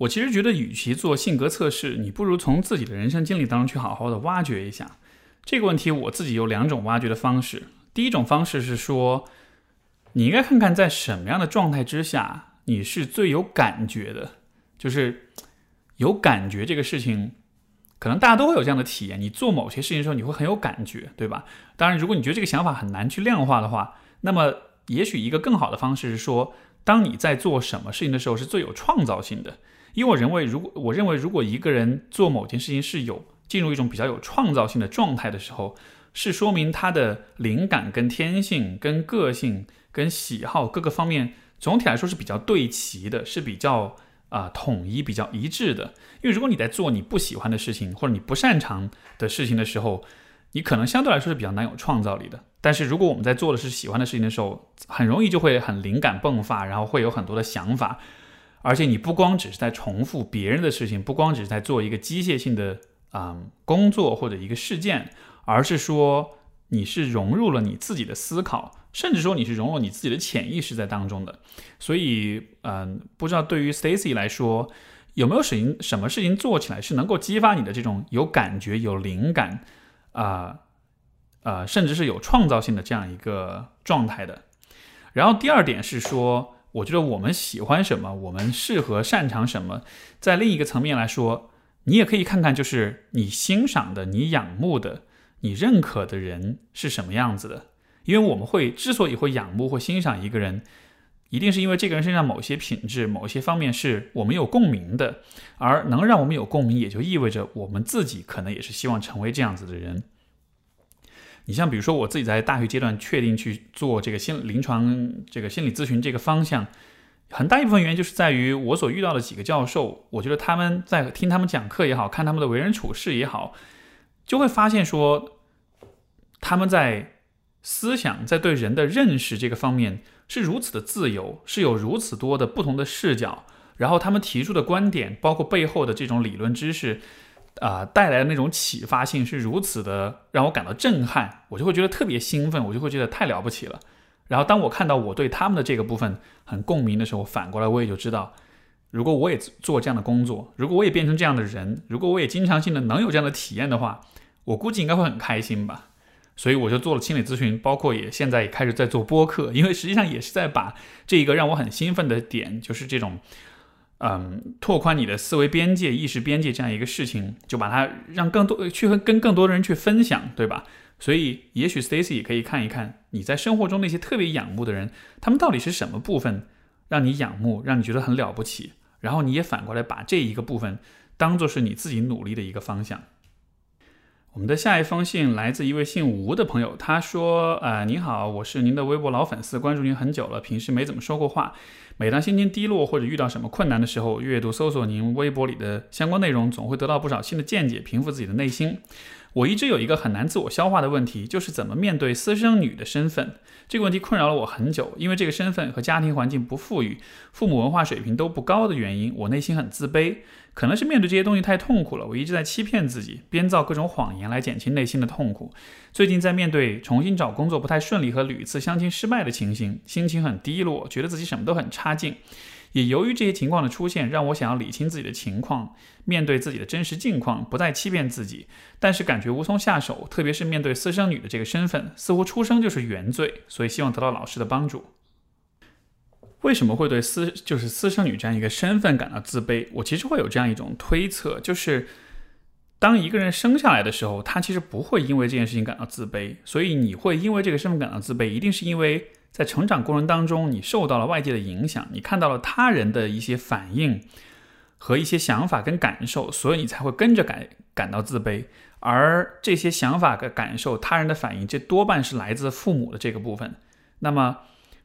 我其实觉得，与其做性格测试，你不如从自己的人生经历当中去好好的挖掘一下这个问题。我自己有两种挖掘的方式。第一种方式是说，你应该看看在什么样的状态之下你是最有感觉的，就是有感觉这个事情，可能大家都会有这样的体验。你做某些事情的时候，你会很有感觉，对吧？当然，如果你觉得这个想法很难去量化的话，那么也许一个更好的方式是说，当你在做什么事情的时候，是最有创造性的。因为我认为，如果我认为，如果一个人做某件事情是有进入一种比较有创造性的状态的时候，是说明他的灵感跟天性、跟个性、跟喜好各个方面总体来说是比较对齐的，是比较啊统一、比较一致的。因为如果你在做你不喜欢的事情或者你不擅长的事情的时候，你可能相对来说是比较难有创造力的。但是如果我们在做的是喜欢的事情的时候，很容易就会很灵感迸发，然后会有很多的想法。而且你不光只是在重复别人的事情，不光只是在做一个机械性的啊工作或者一个事件，而是说你是融入了你自己的思考，甚至说你是融入你自己的潜意识在当中的。所以，嗯，不知道对于 Stacy 来说，有没有事情什么事情做起来是能够激发你的这种有感觉、有灵感啊啊，甚至是有创造性的这样一个状态的。然后第二点是说。我觉得我们喜欢什么，我们适合擅长什么，在另一个层面来说，你也可以看看，就是你欣赏的、你仰慕的、你认可的人是什么样子的。因为我们会之所以会仰慕或欣赏一个人，一定是因为这个人身上某些品质、某些方面是我们有共鸣的，而能让我们有共鸣，也就意味着我们自己可能也是希望成为这样子的人。你像比如说我自己在大学阶段确定去做这个心临床这个心理咨询这个方向，很大一部分原因就是在于我所遇到的几个教授，我觉得他们在听他们讲课也好看他们的为人处事也好，就会发现说他们在思想在对人的认识这个方面是如此的自由，是有如此多的不同的视角，然后他们提出的观点，包括背后的这种理论知识。啊，带来的那种启发性是如此的让我感到震撼，我就会觉得特别兴奋，我就会觉得太了不起了。然后当我看到我对他们的这个部分很共鸣的时候，反过来我也就知道，如果我也做这样的工作，如果我也变成这样的人，如果我也经常性的能有这样的体验的话，我估计应该会很开心吧。所以我就做了心理咨询，包括也现在也开始在做播客，因为实际上也是在把这一个让我很兴奋的点，就是这种。嗯，拓宽你的思维边界、意识边界这样一个事情，就把它让更多去跟更多的人去分享，对吧？所以，也许 Stacy 也可以看一看你在生活中那些特别仰慕的人，他们到底是什么部分让你仰慕，让你觉得很了不起，然后你也反过来把这一个部分当做是你自己努力的一个方向。我们的下一封信来自一位姓吴的朋友，他说：“呃，您好，我是您的微博老粉丝，关注您很久了，平时没怎么说过话。每当心情低落或者遇到什么困难的时候，阅读搜索您微博里的相关内容，总会得到不少新的见解，平复自己的内心。我一直有一个很难自我消化的问题，就是怎么面对私生女的身份。这个问题困扰了我很久，因为这个身份和家庭环境不富裕，父母文化水平都不高的原因，我内心很自卑。”可能是面对这些东西太痛苦了，我一直在欺骗自己，编造各种谎言来减轻内心的痛苦。最近在面对重新找工作不太顺利和屡次相亲失败的情形，心情很低落，觉得自己什么都很差劲。也由于这些情况的出现，让我想要理清自己的情况，面对自己的真实境况，不再欺骗自己，但是感觉无从下手，特别是面对私生女的这个身份，似乎出生就是原罪，所以希望得到老师的帮助。为什么会对私就是私生女这样一个身份感到自卑？我其实会有这样一种推测，就是。当一个人生下来的时候，他其实不会因为这件事情感到自卑，所以你会因为这个身份感到自卑，一定是因为在成长过程当中，你受到了外界的影响，你看到了他人的一些反应和一些想法跟感受，所以你才会跟着感感到自卑。而这些想法跟感受、他人的反应，这多半是来自父母的这个部分。那么，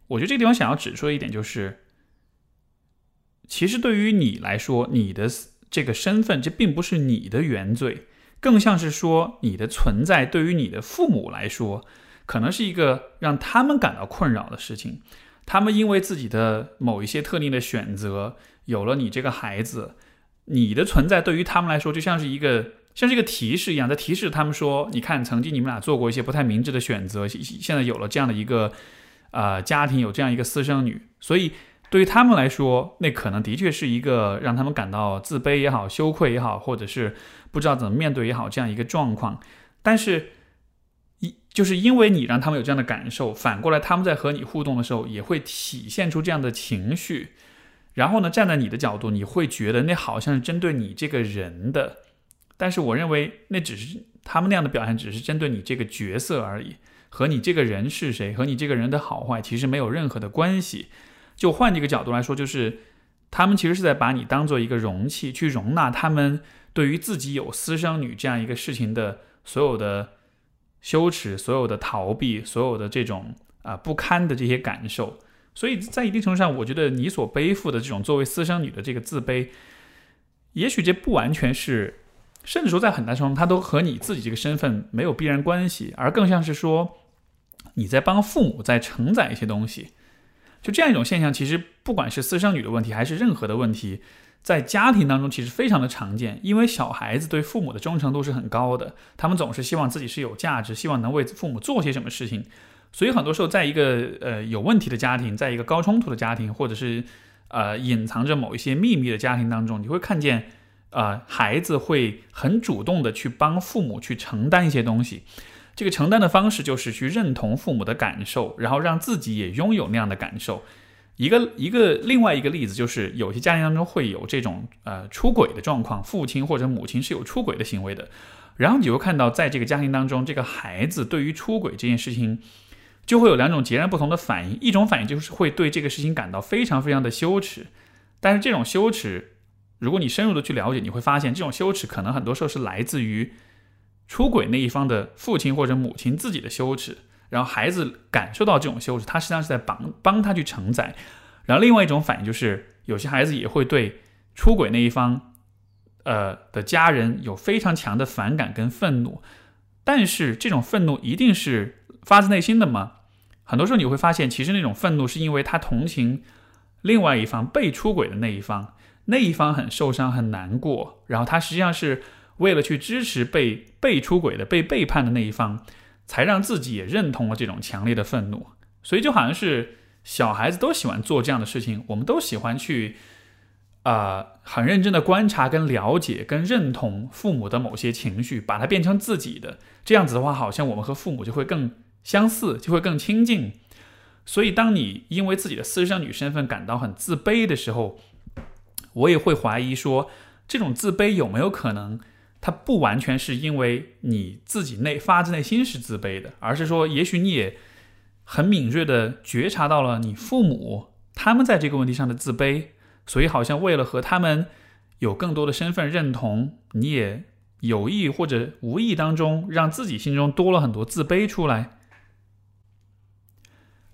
我觉得这个地方想要指出的一点就是，其实对于你来说，你的。这个身份，这并不是你的原罪，更像是说你的存在对于你的父母来说，可能是一个让他们感到困扰的事情。他们因为自己的某一些特定的选择，有了你这个孩子，你的存在对于他们来说，就像是一个像是一个提示一样，在提示他们说：“你看，曾经你们俩做过一些不太明智的选择，现在有了这样的一个啊家庭，有这样一个私生女，所以。”对于他们来说，那可能的确是一个让他们感到自卑也好、羞愧也好，或者是不知道怎么面对也好这样一个状况。但是，就是因为你让他们有这样的感受，反过来他们在和你互动的时候也会体现出这样的情绪。然后呢，站在你的角度，你会觉得那好像是针对你这个人的。但是我认为那只是他们那样的表现，只是针对你这个角色而已，和你这个人是谁，和你这个人的好坏其实没有任何的关系。就换一个角度来说，就是他们其实是在把你当做一个容器，去容纳他们对于自己有私生女这样一个事情的所有的羞耻、所有的逃避、所有的这种啊不堪的这些感受。所以在一定程度上，我觉得你所背负的这种作为私生女的这个自卑，也许这不完全是，甚至说在很大程度上，它都和你自己这个身份没有必然关系，而更像是说你在帮父母在承载一些东西。就这样一种现象，其实不管是私生女的问题，还是任何的问题，在家庭当中其实非常的常见。因为小孩子对父母的忠诚度是很高的，他们总是希望自己是有价值，希望能为父母做些什么事情。所以很多时候，在一个呃有问题的家庭，在一个高冲突的家庭，或者是呃隐藏着某一些秘密的家庭当中，你会看见，呃孩子会很主动的去帮父母去承担一些东西。这个承担的方式就是去认同父母的感受，然后让自己也拥有那样的感受。一个一个另外一个例子就是，有些家庭当中会有这种呃出轨的状况，父亲或者母亲是有出轨的行为的。然后你会看到，在这个家庭当中，这个孩子对于出轨这件事情，就会有两种截然不同的反应。一种反应就是会对这个事情感到非常非常的羞耻，但是这种羞耻，如果你深入的去了解，你会发现这种羞耻可能很多时候是来自于。出轨那一方的父亲或者母亲自己的羞耻，然后孩子感受到这种羞耻，他实际上是在帮帮他去承载。然后另外一种反应就是，有些孩子也会对出轨那一方，呃的家人有非常强的反感跟愤怒。但是这种愤怒一定是发自内心的吗？很多时候你会发现，其实那种愤怒是因为他同情另外一方被出轨的那一方，那一方很受伤很难过，然后他实际上是。为了去支持被被出轨的、被背叛的那一方，才让自己也认同了这种强烈的愤怒。所以就好像是小孩子都喜欢做这样的事情，我们都喜欢去，啊，很认真的观察、跟了解、跟认同父母的某些情绪，把它变成自己的。这样子的话，好像我们和父母就会更相似，就会更亲近。所以，当你因为自己的私生女身份感到很自卑的时候，我也会怀疑说，这种自卑有没有可能？它不完全是因为你自己内发自内心是自卑的，而是说，也许你也很敏锐的觉察到了你父母他们在这个问题上的自卑，所以好像为了和他们有更多的身份认同，你也有意或者无意当中让自己心中多了很多自卑出来。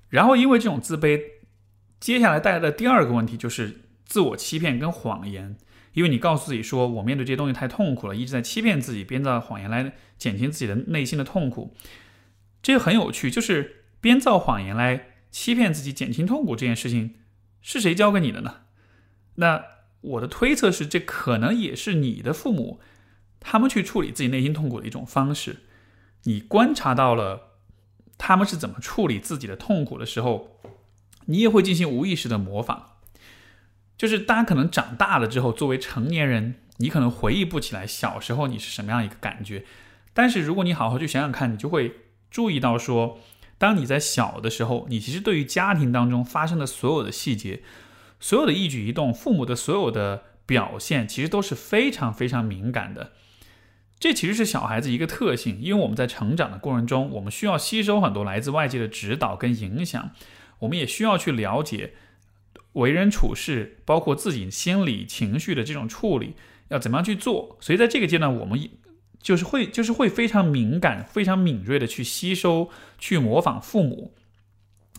然后因为这种自卑，接下来带来的第二个问题就是自我欺骗跟谎言。因为你告诉自己说，我面对这些东西太痛苦了，一直在欺骗自己，编造谎言来减轻自己的内心的痛苦，这个很有趣。就是编造谎言来欺骗自己、减轻痛苦这件事情，是谁教给你的呢？那我的推测是，这可能也是你的父母他们去处理自己内心痛苦的一种方式。你观察到了他们是怎么处理自己的痛苦的时候，你也会进行无意识的模仿。就是大家可能长大了之后，作为成年人，你可能回忆不起来小时候你是什么样一个感觉。但是如果你好好去想想看，你就会注意到说，当你在小的时候，你其实对于家庭当中发生的所有的细节，所有的一举一动，父母的所有的表现，其实都是非常非常敏感的。这其实是小孩子一个特性，因为我们在成长的过程中，我们需要吸收很多来自外界的指导跟影响，我们也需要去了解。为人处事，包括自己心理情绪的这种处理，要怎么样去做？所以在这个阶段，我们就是会，就是会非常敏感、非常敏锐的去吸收、去模仿父母，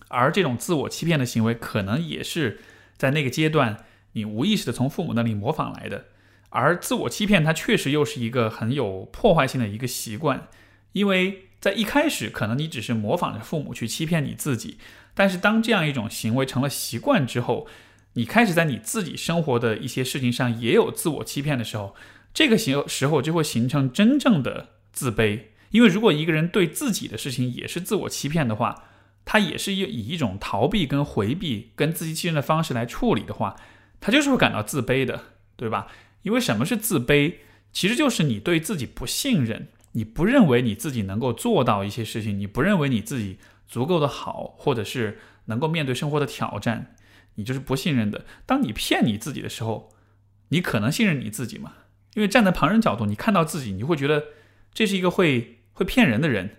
而这种自我欺骗的行为，可能也是在那个阶段你无意识的从父母那里模仿来的。而自我欺骗，它确实又是一个很有破坏性的一个习惯，因为在一开始，可能你只是模仿着父母去欺骗你自己。但是当这样一种行为成了习惯之后，你开始在你自己生活的一些事情上也有自我欺骗的时候，这个时时候就会形成真正的自卑。因为如果一个人对自己的事情也是自我欺骗的话，他也是以一种逃避跟回避跟自欺欺人的方式来处理的话，他就是会感到自卑的，对吧？因为什么是自卑？其实就是你对自己不信任，你不认为你自己能够做到一些事情，你不认为你自己。足够的好，或者是能够面对生活的挑战，你就是不信任的。当你骗你自己的时候，你可能信任你自己吗？因为站在旁人角度，你看到自己，你会觉得这是一个会会骗人的人，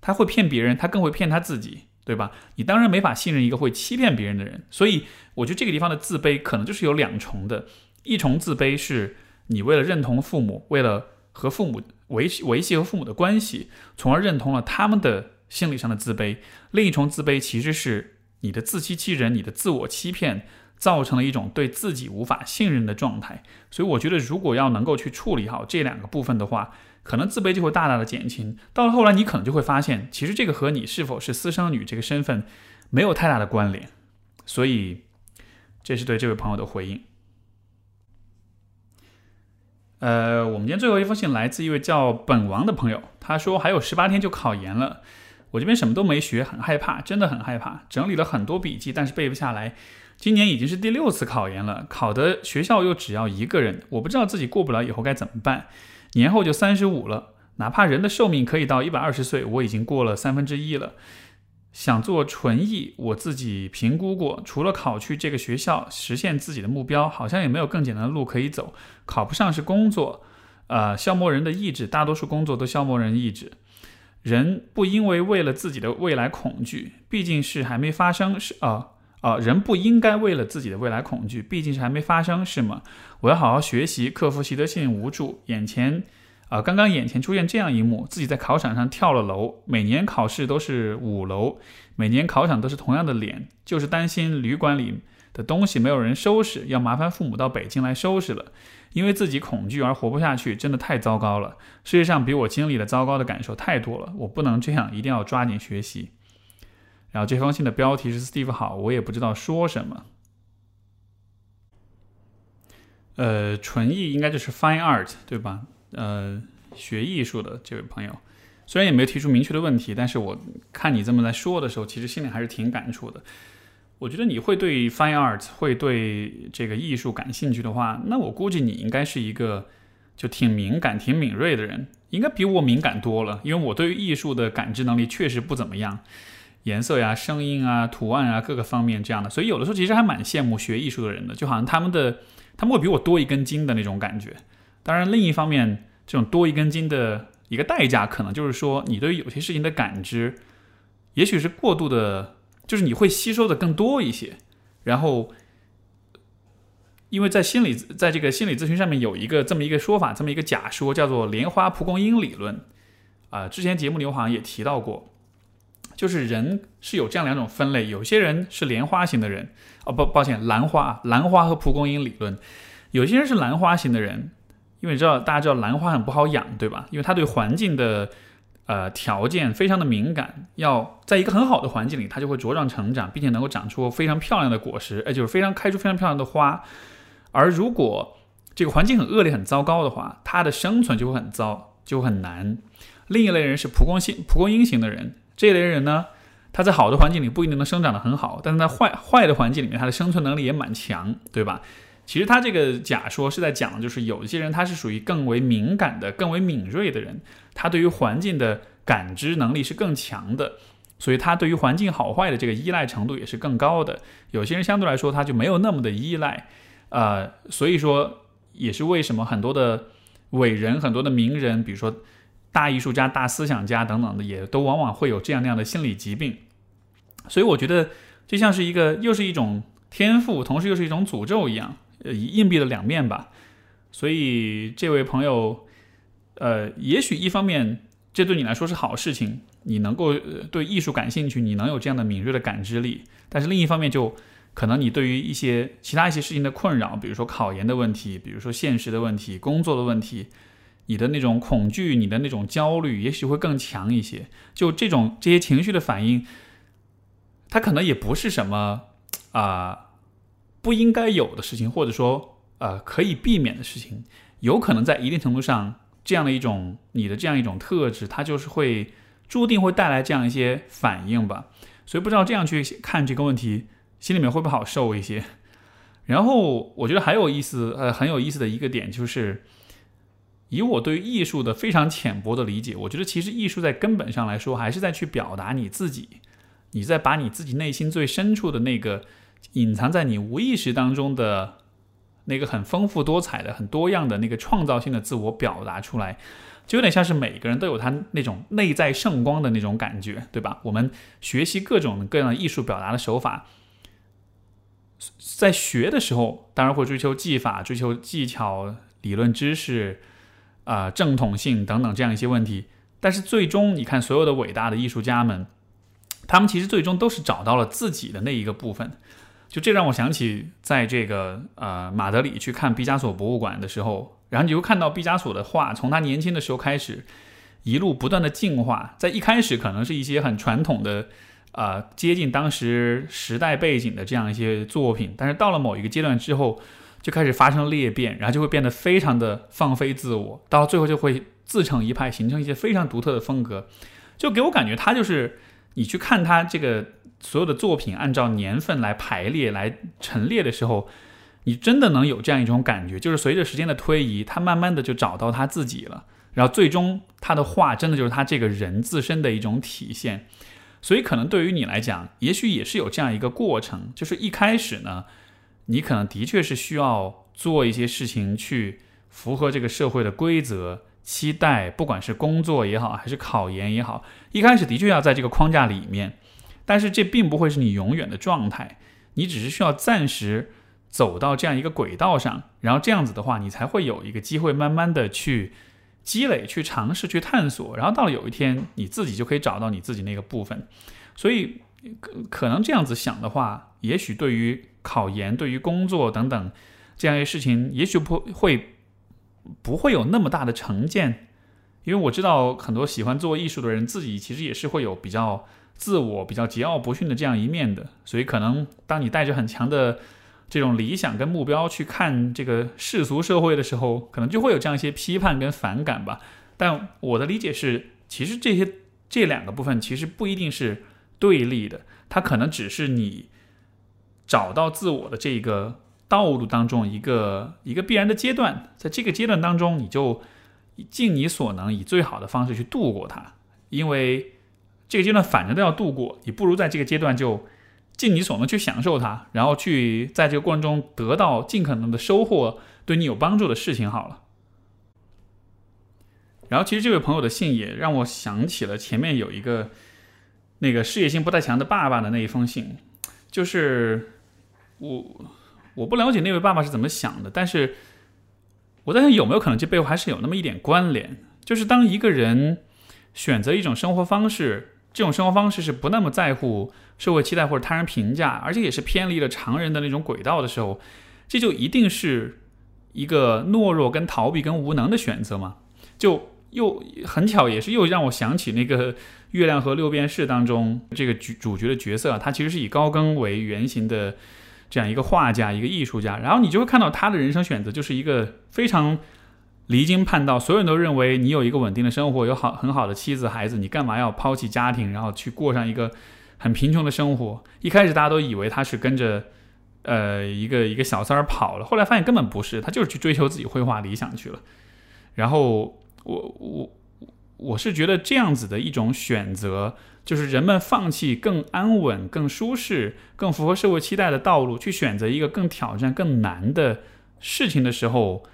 他会骗别人，他更会骗他自己，对吧？你当然没法信任一个会欺骗别人的人。所以，我觉得这个地方的自卑可能就是有两重的：一重自卑是你为了认同父母，为了和父母维维系和父母的关系，从而认同了他们的。心理上的自卑，另一重自卑其实是你的自欺欺人，你的自我欺骗造成了一种对自己无法信任的状态。所以我觉得，如果要能够去处理好这两个部分的话，可能自卑就会大大的减轻。到了后来，你可能就会发现，其实这个和你是否是私生女这个身份没有太大的关联。所以，这是对这位朋友的回应。呃，我们今天最后一封信来自一位叫本王的朋友，他说还有十八天就考研了。我这边什么都没学，很害怕，真的很害怕。整理了很多笔记，但是背不下来。今年已经是第六次考研了，考的学校又只要一个人，我不知道自己过不了以后该怎么办。年后就三十五了，哪怕人的寿命可以到一百二十岁，我已经过了三分之一了。想做纯艺，我自己评估过，除了考去这个学校，实现自己的目标，好像也没有更简单的路可以走。考不上是工作，呃，消磨人的意志，大多数工作都消磨人意志。人不因为为了自己的未来恐惧，毕竟是还没发生，是啊啊，人不应该为了自己的未来恐惧，毕竟是还没发生，是吗？我要好好学习，克服习得性无助。眼前啊，刚刚眼前出现这样一幕：自己在考场上跳了楼。每年考试都是五楼，每年考场都是同样的脸，就是担心旅馆里的东西没有人收拾，要麻烦父母到北京来收拾了。因为自己恐惧而活不下去，真的太糟糕了。世界上比我经历的糟糕的感受太多了，我不能这样，一定要抓紧学习。然后这封信的标题是 “Steve 好”，我也不知道说什么。呃，纯艺应该就是 Fine Art 对吧？呃，学艺术的这位朋友，虽然也没有提出明确的问题，但是我看你这么在说的时候，其实心里还是挺感触的。我觉得你会对 fine art 会对这个艺术感兴趣的话，那我估计你应该是一个就挺敏感、挺敏锐的人，应该比我敏感多了。因为我对于艺术的感知能力确实不怎么样，颜色呀、声音啊、图案啊各个方面这样的，所以有的时候其实还蛮羡慕学艺术的人的，就好像他们的他们会比我多一根筋的那种感觉。当然，另一方面，这种多一根筋的一个代价，可能就是说你对于有些事情的感知，也许是过度的。就是你会吸收的更多一些，然后，因为在心理在这个心理咨询上面有一个这么一个说法，这么一个假说，叫做莲花蒲公英理论，啊，之前节目里我好像也提到过，就是人是有这样两种分类，有些人是莲花型的人，哦不，抱歉，兰花，兰花和蒲公英理论，有些人是兰花型的人，因为你知道大家知道兰花很不好养，对吧？因为它对环境的。呃，条件非常的敏感，要在一个很好的环境里，它就会茁壮成长，并且能够长出非常漂亮的果实，哎，就是非常开出非常漂亮的花。而如果这个环境很恶劣、很糟糕的话，它的生存就会很糟，就很难。另一类人是蒲公英蒲公英型的人，这一类人呢，他在好的环境里不一定能生长得很好，但是在坏坏的环境里面，他的生存能力也蛮强，对吧？其实他这个假说是在讲，就是有一些人他是属于更为敏感的、更为敏锐的人，他对于环境的感知能力是更强的，所以他对于环境好坏的这个依赖程度也是更高的。有些人相对来说他就没有那么的依赖，呃，所以说也是为什么很多的伟人、很多的名人，比如说大艺术家、大思想家等等的，也都往往会有这样那样的心理疾病。所以我觉得就像是一个又是一种天赋，同时又是一种诅咒一样。呃，硬币的两面吧，所以这位朋友，呃，也许一方面这对你来说是好事情，你能够对艺术感兴趣，你能有这样的敏锐的感知力，但是另一方面就可能你对于一些其他一些事情的困扰，比如说考研的问题，比如说现实的问题，工作的问题，你的那种恐惧，你的那种焦虑，也许会更强一些。就这种这些情绪的反应，它可能也不是什么啊。不应该有的事情，或者说呃可以避免的事情，有可能在一定程度上，这样的一种你的这样一种特质，它就是会注定会带来这样一些反应吧。所以不知道这样去看这个问题，心里面会不会好受一些？[LAUGHS] 然后我觉得还有意思，呃很有意思的一个点就是，以我对艺术的非常浅薄的理解，我觉得其实艺术在根本上来说，还是在去表达你自己，你在把你自己内心最深处的那个。隐藏在你无意识当中的那个很丰富多彩的、很多样的那个创造性的自我表达出来，就有点像是每个人都有他那种内在圣光的那种感觉，对吧？我们学习各种各样的艺术表达的手法，在学的时候当然会追求技法、追求技巧、理论知识啊、正统性等等这样一些问题，但是最终你看所有的伟大的艺术家们，他们其实最终都是找到了自己的那一个部分。就这让我想起，在这个呃马德里去看毕加索博物馆的时候，然后你会看到毕加索的画，从他年轻的时候开始，一路不断的进化。在一开始可能是一些很传统的，啊接近当时时代背景的这样一些作品，但是到了某一个阶段之后，就开始发生裂变，然后就会变得非常的放飞自我，到最后就会自成一派，形成一些非常独特的风格。就给我感觉，他就是你去看他这个。所有的作品按照年份来排列、来陈列的时候，你真的能有这样一种感觉，就是随着时间的推移，他慢慢的就找到他自己了，然后最终他的画真的就是他这个人自身的一种体现。所以可能对于你来讲，也许也是有这样一个过程，就是一开始呢，你可能的确是需要做一些事情去符合这个社会的规则、期待，不管是工作也好，还是考研也好，一开始的确要在这个框架里面。但是这并不会是你永远的状态，你只是需要暂时走到这样一个轨道上，然后这样子的话，你才会有一个机会慢慢的去积累、去尝试、去探索，然后到了有一天，你自己就可以找到你自己那个部分。所以可可能这样子想的话，也许对于考研、对于工作等等这样一些事情，也许不会不会有那么大的成见，因为我知道很多喜欢做艺术的人，自己其实也是会有比较。自我比较桀骜不驯的这样一面的，所以可能当你带着很强的这种理想跟目标去看这个世俗社会的时候，可能就会有这样一些批判跟反感吧。但我的理解是，其实这些这两个部分其实不一定是对立的，它可能只是你找到自我的这个道路当中一个一个必然的阶段，在这个阶段当中，你就尽你所能以最好的方式去度过它，因为。这个阶段反正都要度过，你不如在这个阶段就尽你所能去享受它，然后去在这个过程中得到尽可能的收获，对你有帮助的事情好了。然后，其实这位朋友的信也让我想起了前面有一个那个事业心不太强的爸爸的那一封信，就是我我不了解那位爸爸是怎么想的，但是我在想有没有可能这背后还是有那么一点关联，就是当一个人选择一种生活方式。这种生活方式是不那么在乎社会期待或者他人评价，而且也是偏离了常人的那种轨道的时候，这就一定是一个懦弱、跟逃避、跟无能的选择嘛？就又很巧，也是又让我想起那个《月亮和六便士》当中这个主主角的角色，啊他其实是以高更为原型的这样一个画家、一个艺术家，然后你就会看到他的人生选择就是一个非常。离经叛道，所有人都认为你有一个稳定的生活，有好很好的妻子孩子，你干嘛要抛弃家庭，然后去过上一个很贫穷的生活？一开始大家都以为他是跟着呃，一个一个小三儿跑了，后来发现根本不是，他就是去追求自己绘画理想去了。然后我我我是觉得这样子的一种选择，就是人们放弃更安稳、更舒适、更符合社会期待的道路，去选择一个更挑战、更难的事情的时候，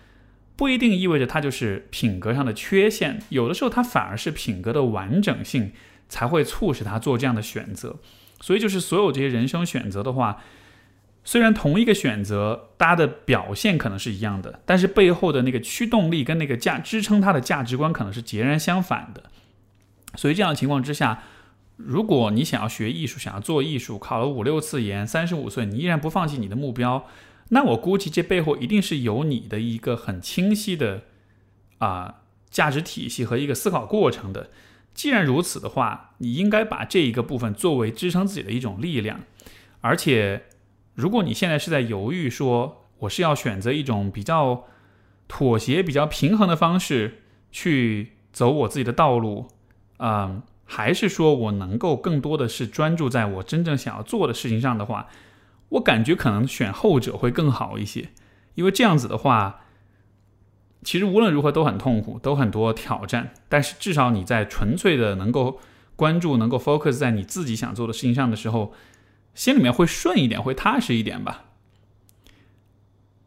不一定意味着他就是品格上的缺陷，有的时候他反而是品格的完整性才会促使他做这样的选择。所以，就是所有这些人生选择的话。虽然同一个选择，大家的表现可能是一样的，但是背后的那个驱动力跟那个价支撑他的价值观可能是截然相反的。所以这样的情况之下，如果你想要学艺术，想要做艺术，考了五六次研，三十五岁你依然不放弃你的目标，那我估计这背后一定是有你的一个很清晰的啊价值体系和一个思考过程的。既然如此的话，你应该把这一个部分作为支撑自己的一种力量，而且。如果你现在是在犹豫，说我是要选择一种比较妥协、比较平衡的方式去走我自己的道路，嗯，还是说我能够更多的是专注在我真正想要做的事情上的话，我感觉可能选后者会更好一些，因为这样子的话，其实无论如何都很痛苦，都很多挑战，但是至少你在纯粹的能够关注、能够 focus 在你自己想做的事情上的时候。心里面会顺一点，会踏实一点吧。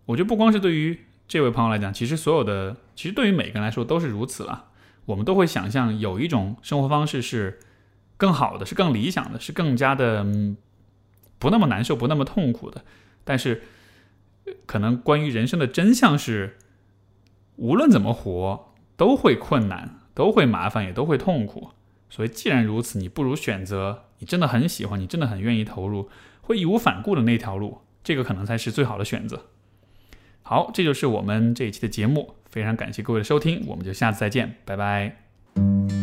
我觉得不光是对于这位朋友来讲，其实所有的，其实对于每个人来说都是如此了。我们都会想象有一种生活方式是更好的，是更理想的，是更加的不那么难受、不那么痛苦的。但是，可能关于人生的真相是，无论怎么活都会困难，都会麻烦，也都会痛苦。所以，既然如此，你不如选择你真的很喜欢、你真的很愿意投入、会义无反顾的那条路，这个可能才是最好的选择。好，这就是我们这一期的节目，非常感谢各位的收听，我们就下次再见，拜拜。